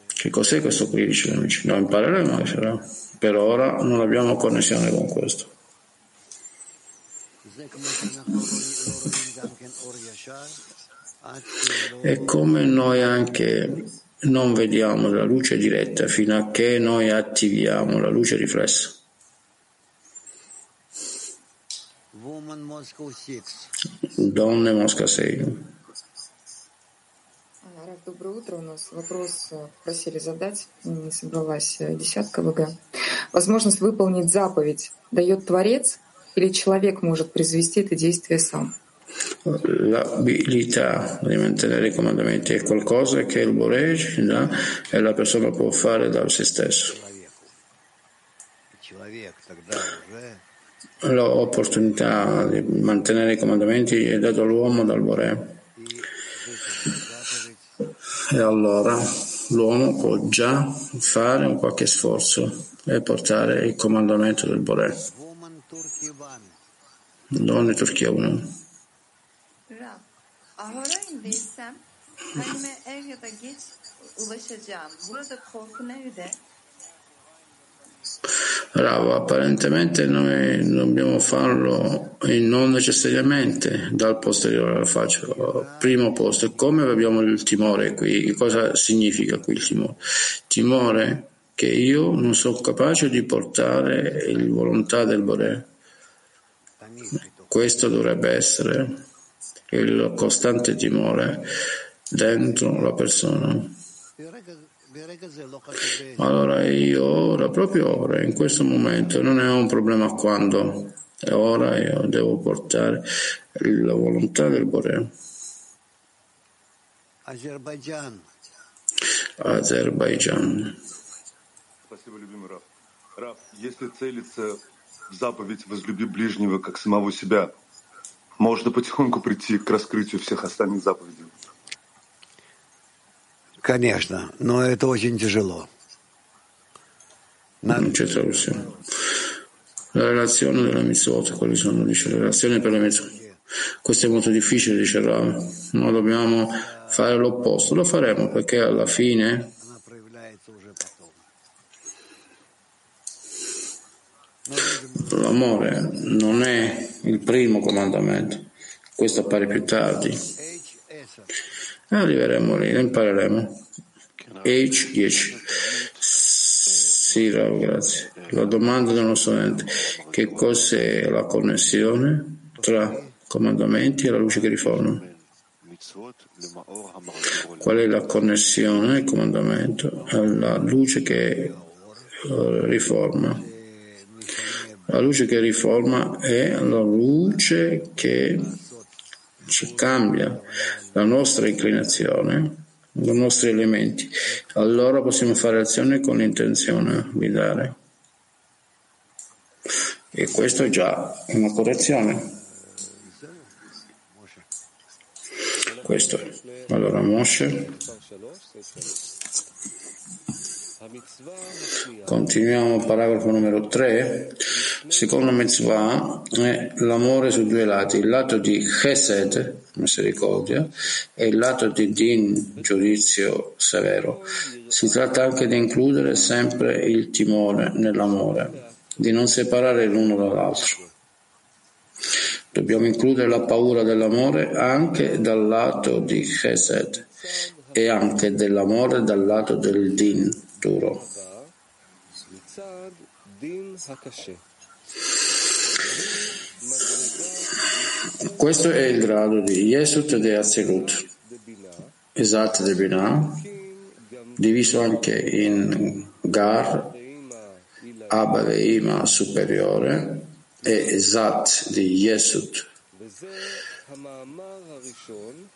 Che cos'è questo cli, dice amici? Lo impareremo, per ora non abbiamo connessione con questo. E come noi anche non vediamo la luce diretta fino a che noi attiviamo la luce riflessa. Mosca 6. Доброе утро. У нас вопрос просили задать, не собралась десятка ВГ. Возможность выполнить заповедь дает Творец или человек может произвести это действие сам? L'abilità di mantenere i comandamenti è qualcosa che il Borej dà e la persona può fare da se stesso. L'opportunità di mantenere i comandamenti è data all'uomo dal Bore. E allora l'uomo può già fare un qualche sforzo e portare il comandamento del Bore. Donne Turchia 1. Bravo, apparentemente noi dobbiamo farlo non necessariamente dal posteriore alla faccia, primo posto. E come abbiamo il timore qui? Che cosa significa qui il timore? Timore che io non sono capace di portare la volontà del Bore. Questo dovrebbe essere il costante timore dentro la persona. Allora io ora, proprio ora, in questo momento, non è un problema quando, è ora io devo portare la volontà del Borea. Azerbaijan. Azerbaijan. Спасибо, любимый Раф. Раф, если целиться в заповедь «возлюби ближнего, как самого себя», можно потихоньку прийти к раскрытию всех остальных заповедей. Non c'è soluzione. La relazione della mitzvot, quali sono? Dice le relazioni per le mitzvot. Questo è molto difficile, dice Rav. Noi dobbiamo fare l'opposto. Lo faremo perché alla fine l'amore non è il primo comandamento. Questo appare più tardi. E arriveremo lì, lo impareremo. H10. Sì, Rav, grazie. La domanda del nostro studente. Che cos'è la connessione tra comandamenti e la luce che riforma? Qual è la connessione, il comandamento, alla luce che riforma? La luce che riforma è la luce che ci cambia la nostra inclinazione, i nostri elementi. Allora possiamo fare azione con l'intenzione di dare. E questo è già una correzione. Questo. Allora Moshe. Continuiamo paragrafo numero 3. Seconda mitzvah è l'amore su due lati, il lato di chesed, misericordia, e il lato di din, giudizio severo. Si tratta anche di includere sempre il timore nell'amore, di non separare l'uno dall'altro. Dobbiamo includere la paura dell'amore anche dal lato di chesed e anche dell'amore dal lato del din duro. Questo è il grado di Yesut de Azilut, Esat de Binah, diviso anche in Gar, Abba Veima superiore e Esat di Yesut.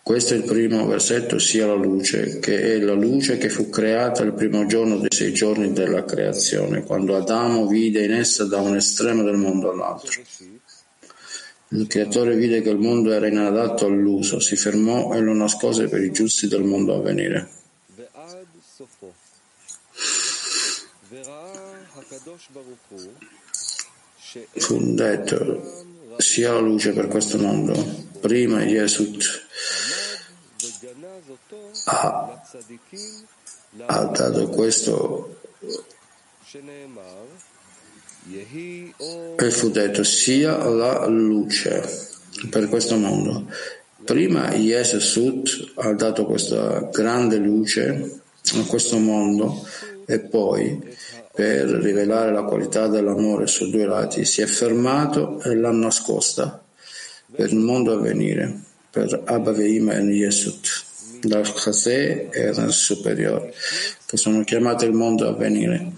Questo è il primo versetto, sia la luce, che è la luce che fu creata il primo giorno dei sei giorni della creazione, quando Adamo vide in essa da un estremo del mondo all'altro. Il creatore vide che il mondo era inadatto all'uso, si fermò e lo nascose per i giusti del mondo a venire. Fu detto sia la luce per questo mondo. Prima Yesut ha, ha dato questo e fu detto sia la luce per questo mondo. Prima Yesut ha dato questa grande luce a questo mondo e poi per rivelare la qualità dell'amore su due lati, si è fermato e l'ha nascosta per il mondo a venire, per Abba Veima e Yesut, dal Chasè e dal superiore, che sono chiamati il mondo a venire.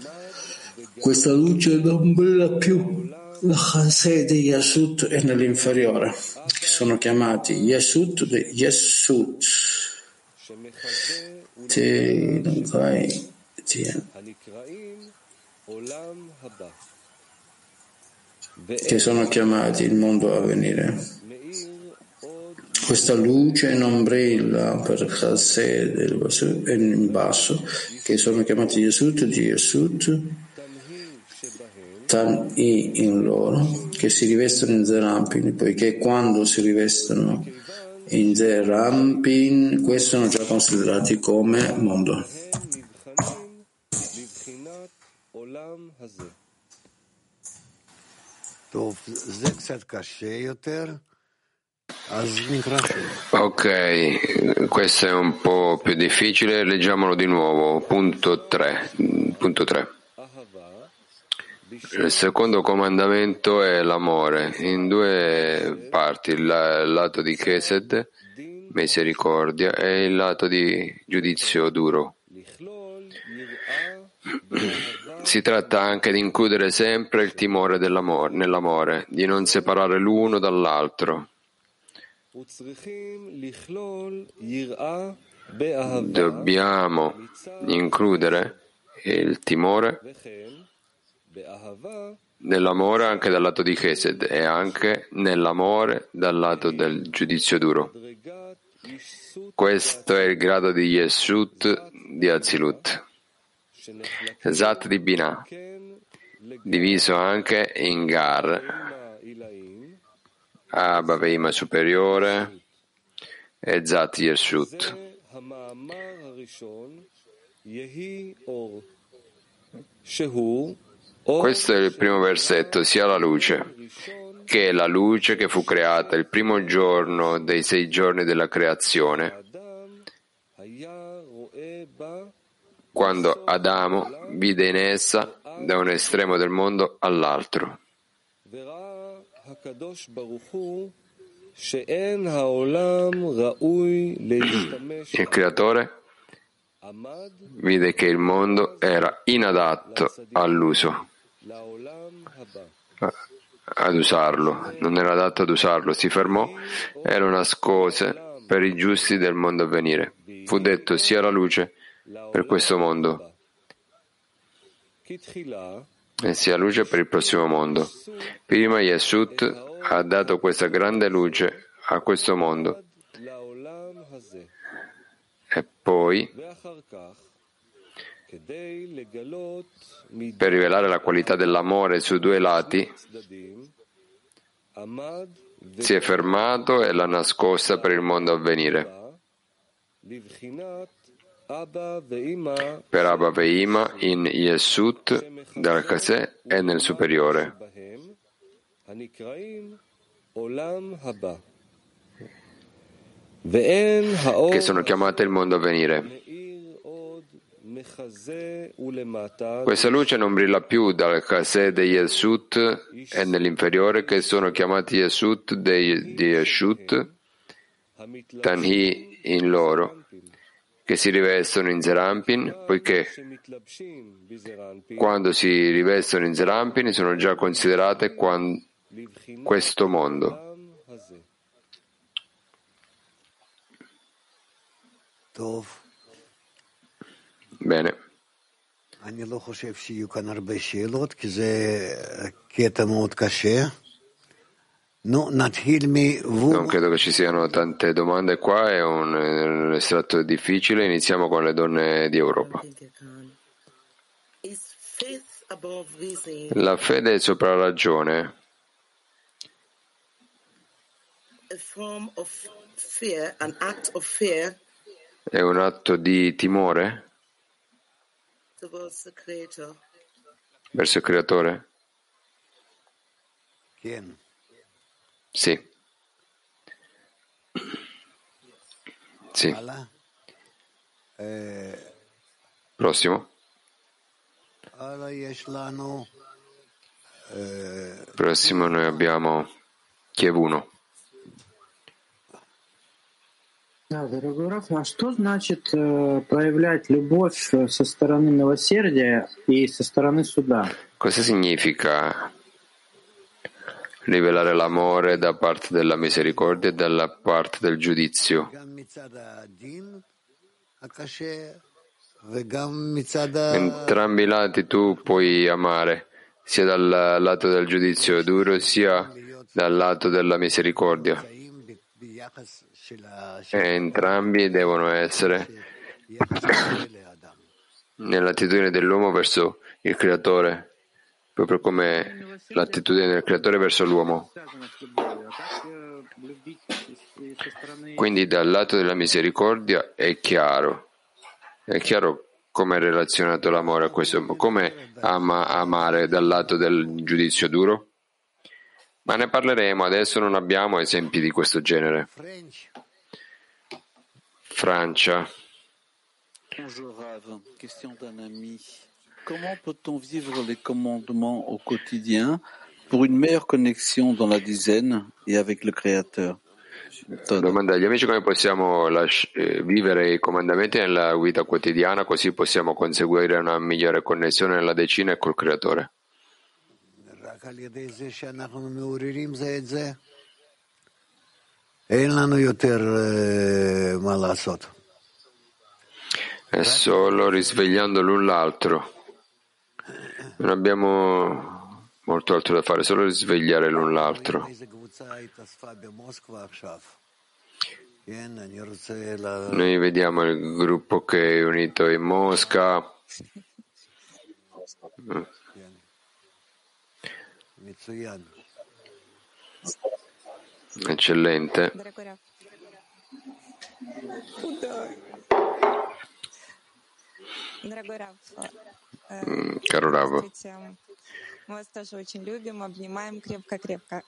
Questa luce non brilla più la Chasè di Yesut è nell'inferiore, che sono chiamati Yesut di Yesut. Ti, vai, ti, che sono chiamati il mondo a venire. Questa luce non brilla per Chased in basso, che sono chiamati Yesut di Yesut, Tan-I in loro, che si rivestono in Zerampin, poiché quando si rivestono in Zerampin, questi sono già considerati come mondo. Ok, questo è un po' più difficile, leggiamolo di nuovo. Punto 3. Punto 3. Il secondo comandamento è l'amore, in due parti, il lato di Chesed, misericordia, e il lato di giudizio duro. Si tratta anche di includere sempre il timore nell'amore, di non separare l'uno dall'altro. Dobbiamo includere il timore nell'amore anche dal lato di Chesed e anche nell'amore dal lato del giudizio duro. Questo è il grado di Yeshut di Azilut. Zat di Binah, diviso anche in Gar, Abba superiore e Zat Yeshut. Questo è il primo versetto, sia la luce, che è la luce che fu creata il primo giorno dei sei giorni della creazione, quando Adamo vide in essa da un estremo del mondo all'altro. Il creatore vide che il mondo era inadatto all'uso, ad usarlo, non era adatto ad usarlo, si fermò e lo nascose per i giusti del mondo a venire. Fu detto sia la luce per questo mondo e sia luce per il prossimo mondo. Prima Yeshut ha dato questa grande luce a questo mondo e poi per rivelare la qualità dell'amore sui due lati si è fermato e l'ha nascosta per il mondo a venire. Per Abba Veima in Yesut dal Kaseh e nel superiore. Che sono chiamate il mondo a venire. Questa luce non brilla più dal Kaseh dei Yesut e nell'inferiore che sono chiamati Yesut di Yeshut, Tanhi in loro, che si rivestono in Zerampin, poiché quando si rivestono in Zerampin sono già considerate questo mondo. Bene. Non credo che ci siano tante domande qua, è un, un estratto difficile. Iniziamo con le donne di Europa. La fede è sopra la ragione. È un atto di timore verso il creatore? Sì. Sì. Prossimo. Prossimo noi abbiamo Kiev 1. Да, дорогой Раф, а что значит э, проявлять любовь со стороны милосердия и со стороны суда? Cosa significa rivelare l'amore da parte della misericordia e dalla parte del giudizio? Entrambi i lati tu puoi amare, sia dal lato del giudizio duro sia dal lato della misericordia. E entrambi devono essere nell'attitudine dell'uomo verso il creatore, proprio come l'attitudine del creatore verso l'uomo. Quindi dal lato della misericordia è chiaro, è chiaro come è relazionato l'amore a questo, come ama amare dal lato del giudizio duro? Ma ne parleremo, adesso non abbiamo esempi di questo genere. Francia. Comment peut-on vivre les commandements au quotidien pour une meilleure connexione dans la dizaine et avec le Créateur? Domanda agli amici come possiamo lasci- eh, vivere i comandamenti nella vita quotidiana così possiamo conseguire una migliore connessione nella decina e col Creatore. È solo risvegliando l'un l'altro. Non abbiamo molto altro da fare, solo risvegliare l'un l'altro. Noi vediamo il gruppo che è unito in Mosca. Eccellente. Caro Rav, здравствуйте. Мы вас тоже очень любим, обнимаем крепко-крепко.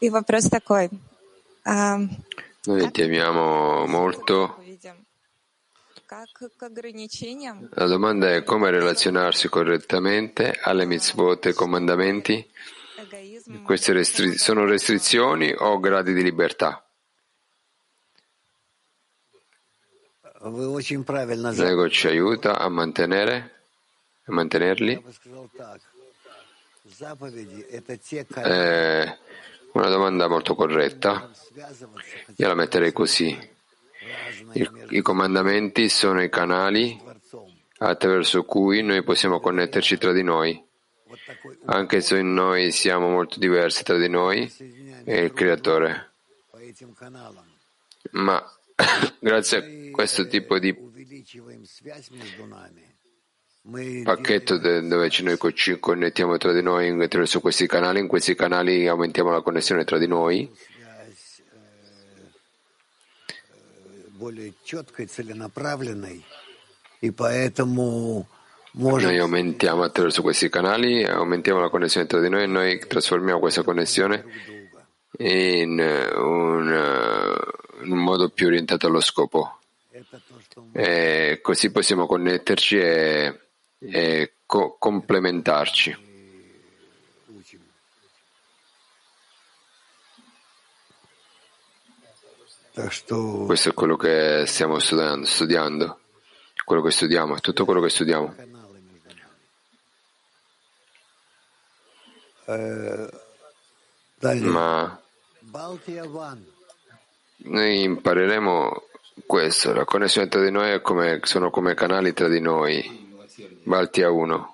И вопрос такой. А, noi ti amiamo molto. Видим, как к ограничениям La domanda è come relazionarsi correttamente alle mitzvot e comandamenti. Queste restri- sono restrizioni o gradi di libertà? Nego ci aiuta a mantenere, a mantenerli. Eh, una domanda molto corretta. Io la metterei così. I, I, comandamenti sono i canali attraverso cui noi possiamo connetterci tra di noi. Anche se noi siamo molto diversi tra di noi e il Creatore. Ma Grazie a questo tipo di pacchetto dove ci noi ci connettiamo tra di noi attraverso questi canali, in questi canali aumentiamo la connessione tra di noi. Noi aumentiamo attraverso questi canali, aumentiamo la connessione tra di noi e noi trasformiamo questa connessione in un in un modo più orientato allo scopo. E così possiamo connetterci e, e co- complementarci. Questo è quello che stiamo studiando, studiando, quello che studiamo, tutto quello che studiamo. Ma noi impareremo questo, la connessione tra di noi è come, sono come canali tra di noi, Balti a uno.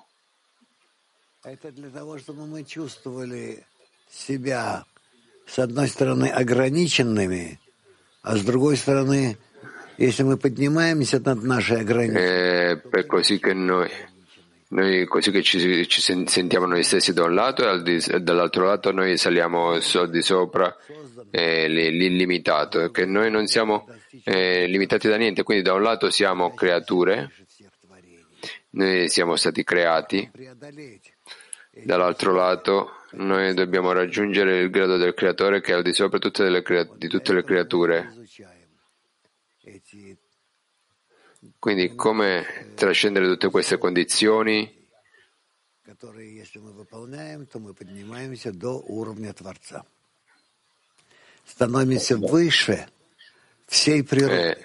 Это для того, чтобы мы чувствовали себя, с одной стороны, ограниченными, а с другой стороны, если мы поднимаемся над нашей ограниченностью, noi, così che ci, ci sen- sentiamo noi stessi da un lato e al di- e dall'altro lato noi saliamo so- di sopra eh, li- l'illimitato, che noi non siamo eh, limitati da niente, quindi da un lato siamo creature, noi siamo stati creati, dall'altro lato noi dobbiamo raggiungere il grado del creatore che è al di sopra tutte le di tutte le creature. эти Quindi come trascendere tutte queste condizioni? которые, если мы выполняем, то мы поднимаемся до уровня Творца. Становимся выше всей природы. Eh,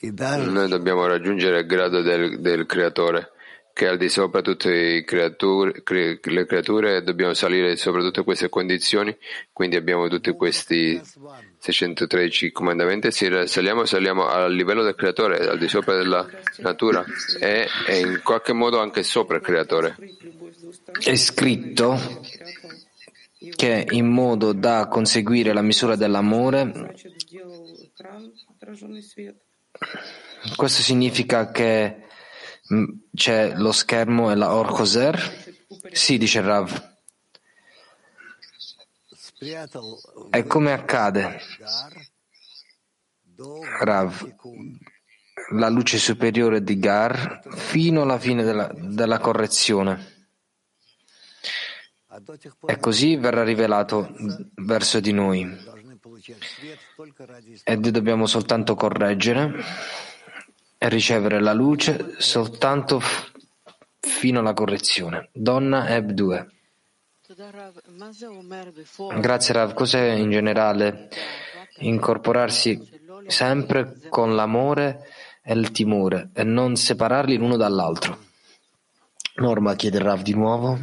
И даже noi dobbiamo raggiungere il grado del, del creatore che al di sopra tutte le creature dobbiamo salire sopra tutte queste condizioni quindi abbiamo tutti questi 613 comandamenti se saliamo saliamo al livello del creatore al di sopra della natura e, e in qualche modo anche sopra il creatore. È scritto che in modo da conseguire la misura dell'amore, questo significa che Mm, c'è lo schermo e la Orkoser? Sì, dice Rav. E come accade? Rav, la luce superiore di Gar fino alla fine della, della correzione. E così verrà rivelato verso di noi. Ed dobbiamo soltanto correggere ricevere la luce soltanto fino alla correzione. Donna Eb 2. Grazie Rav, cos'è in generale incorporarsi sempre con l'amore e il timore e non separarli l'uno dall'altro? Norma chiede Rav di nuovo.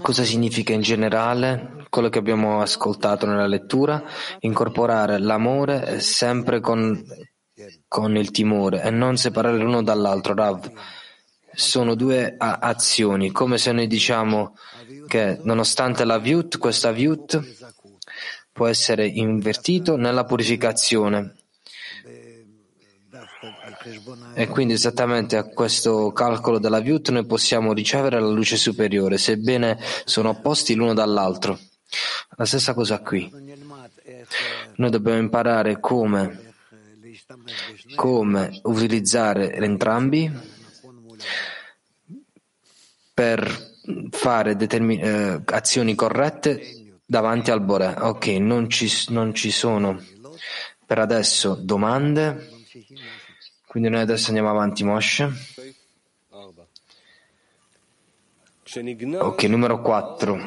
Cosa significa in generale quello che abbiamo ascoltato nella lettura? Incorporare l'amore sempre con, con il timore e non separare l'uno dall'altro. Rav, sono due azioni, come se noi diciamo che nonostante la viut, questa viut può essere invertito nella purificazione. E quindi esattamente a questo calcolo della viut noi possiamo ricevere la luce superiore, sebbene sono opposti l'uno dall'altro. La stessa cosa qui. Noi dobbiamo imparare come, come utilizzare entrambi per fare determin- eh, azioni corrette davanti al Bore. Ok, non ci, non ci sono per adesso domande. Quindi noi adesso andiamo avanti, Moshe. Ok, numero 4.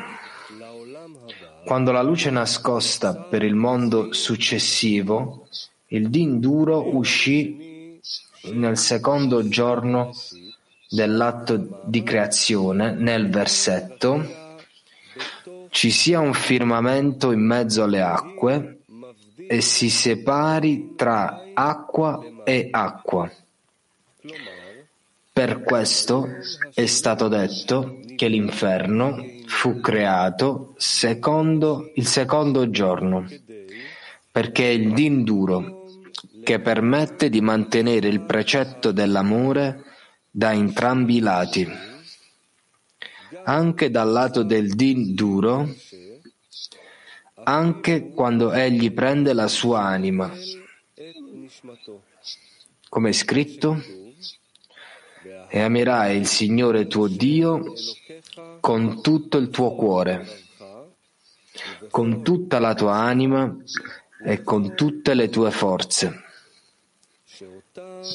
Quando la luce è nascosta per il mondo successivo, il din duro uscì nel secondo giorno dell'atto di creazione nel versetto ci sia un firmamento in mezzo alle acque e si separi tra acqua e acqua. Per questo è stato detto che l'inferno fu creato secondo il secondo giorno, perché è il din duro che permette di mantenere il precetto dell'amore da entrambi i lati. Anche dal lato del din duro, anche quando egli prende la sua anima. Come è scritto, e amerai il Signore tuo Dio con tutto il tuo cuore, con tutta la tua anima e con tutte le tue forze.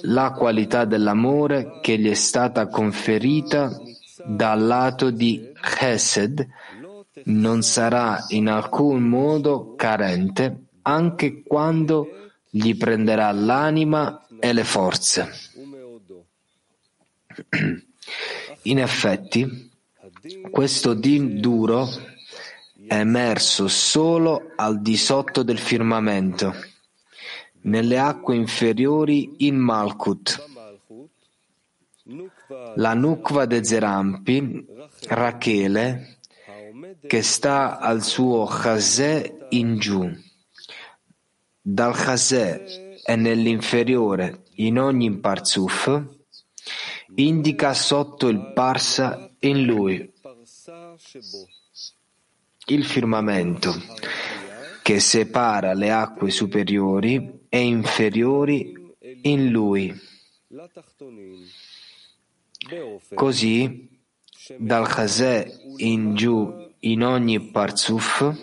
La qualità dell'amore che gli è stata conferita dal lato di Chesed non sarà in alcun modo carente anche quando gli prenderà l'anima e le forze. In effetti, questo din duro è emerso solo al di sotto del firmamento, nelle acque inferiori in Malkut. La Nukva de Zerampi, Rachele, che sta al suo chasè in giù. Dal chasè e nell'inferiore in ogni parzuf, indica sotto il parsa in lui il firmamento che separa le acque superiori e inferiori in lui. Così, dal chasè in giù in ogni parzuf,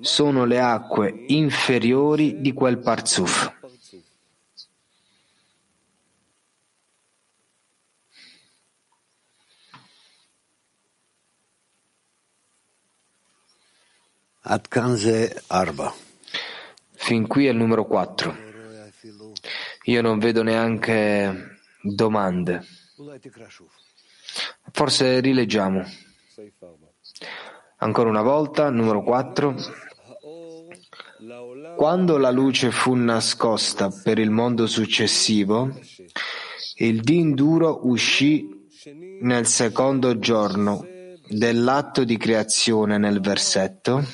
sono le acque inferiori di quel parzuf. Fin qui è il numero 4. Io non vedo neanche domande. Forse rileggiamo. Ancora una volta, numero 4. Quando la luce fu nascosta per il mondo successivo, il din duro uscì nel secondo giorno dell'atto di creazione nel versetto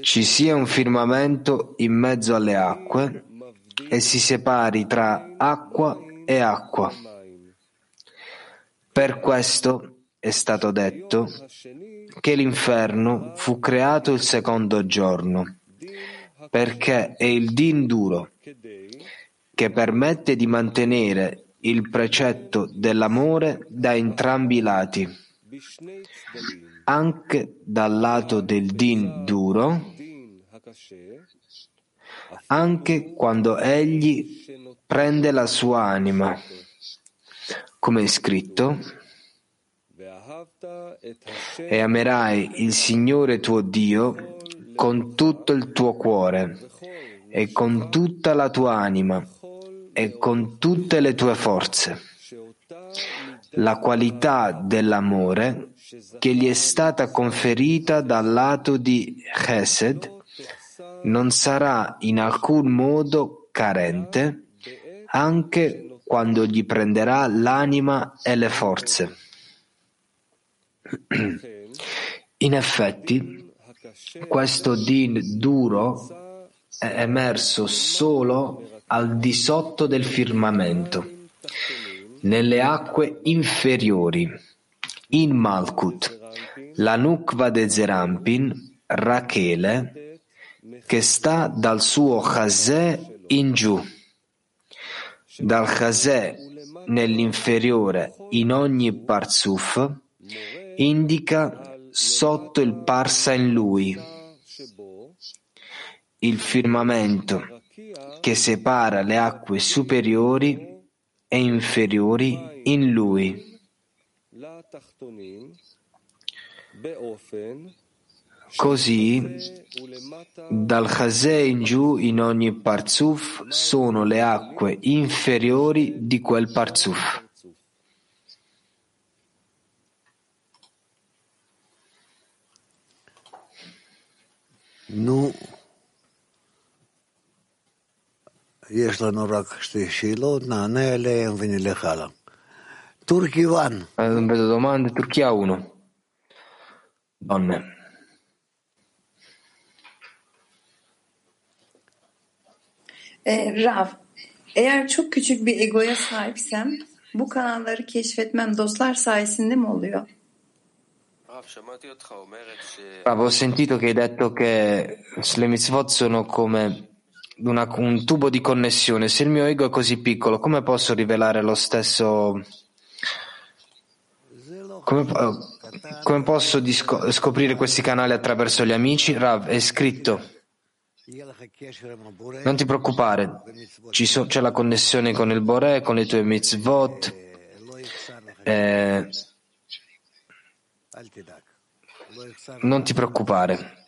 ci sia un firmamento in mezzo alle acque e si separi tra acqua e acqua. Per questo è stato detto che l'inferno fu creato il secondo giorno, perché è il din duro che permette di mantenere il precetto dell'amore da entrambi i lati, anche dal lato del din duro, anche quando egli prende la sua anima. Come è scritto, e amerai il Signore tuo Dio con tutto il tuo cuore e con tutta la tua anima e con tutte le tue forze. La qualità dell'amore che gli è stata conferita dal lato di Chesed non sarà in alcun modo carente anche quando gli prenderà l'anima e le forze. In effetti, questo din duro è emerso solo al di sotto del firmamento, nelle acque inferiori, in Malkut, la Nukva de Zerampin, Rachele, che sta dal suo Chazè in giù, dal Chazè nell'inferiore in ogni Parzuf, indica sotto il Parsa in lui, il firmamento che separa le acque superiori e inferiori in lui. Così, dal Chazè in giù in ogni Parzuf sono le acque inferiori di quel Parzuf. נו, יש לנו רק שתי שאלות, נענה עליהן ונלך הלאה. Turchi One. Non vedo domande. Turchia 1. Donne. E, Rav, eğer çok küçük bir egoya sahipsem bu kanalları keşfetmem dostlar sayesinde mi oluyor? Rav, ho sentito che hai detto che le mitzvot sono come una, un tubo di connessione. Se il mio ego è così piccolo, come posso rivelare lo stesso come, come posso disco, scoprire questi canali attraverso gli amici? Rav, è scritto. Non ti preoccupare, so, c'è la connessione con il Bore, con le tue mitzvot. Eh, non ti preoccupare.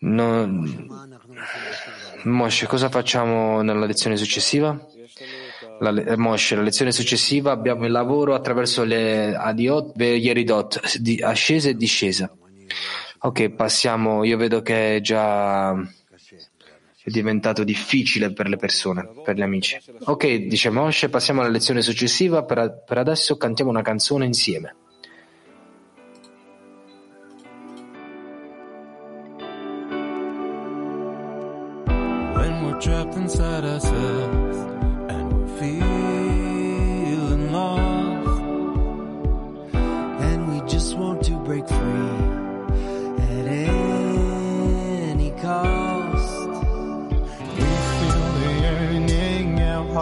Non... Moshe, cosa facciamo nella lezione successiva? La, le... Moshe, la lezione successiva abbiamo il lavoro attraverso le Adiot e Yeridot, di ascesa e discesa. Ok, passiamo, io vedo che è già è diventato difficile per le persone, per gli amici. Ok, dice Moshe, passiamo alla lezione successiva, per, per adesso cantiamo una canzone insieme.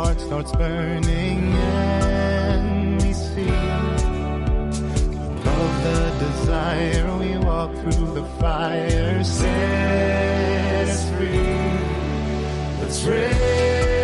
Heart starts burning and we see above the desire we walk through the fire set us free. Let's raise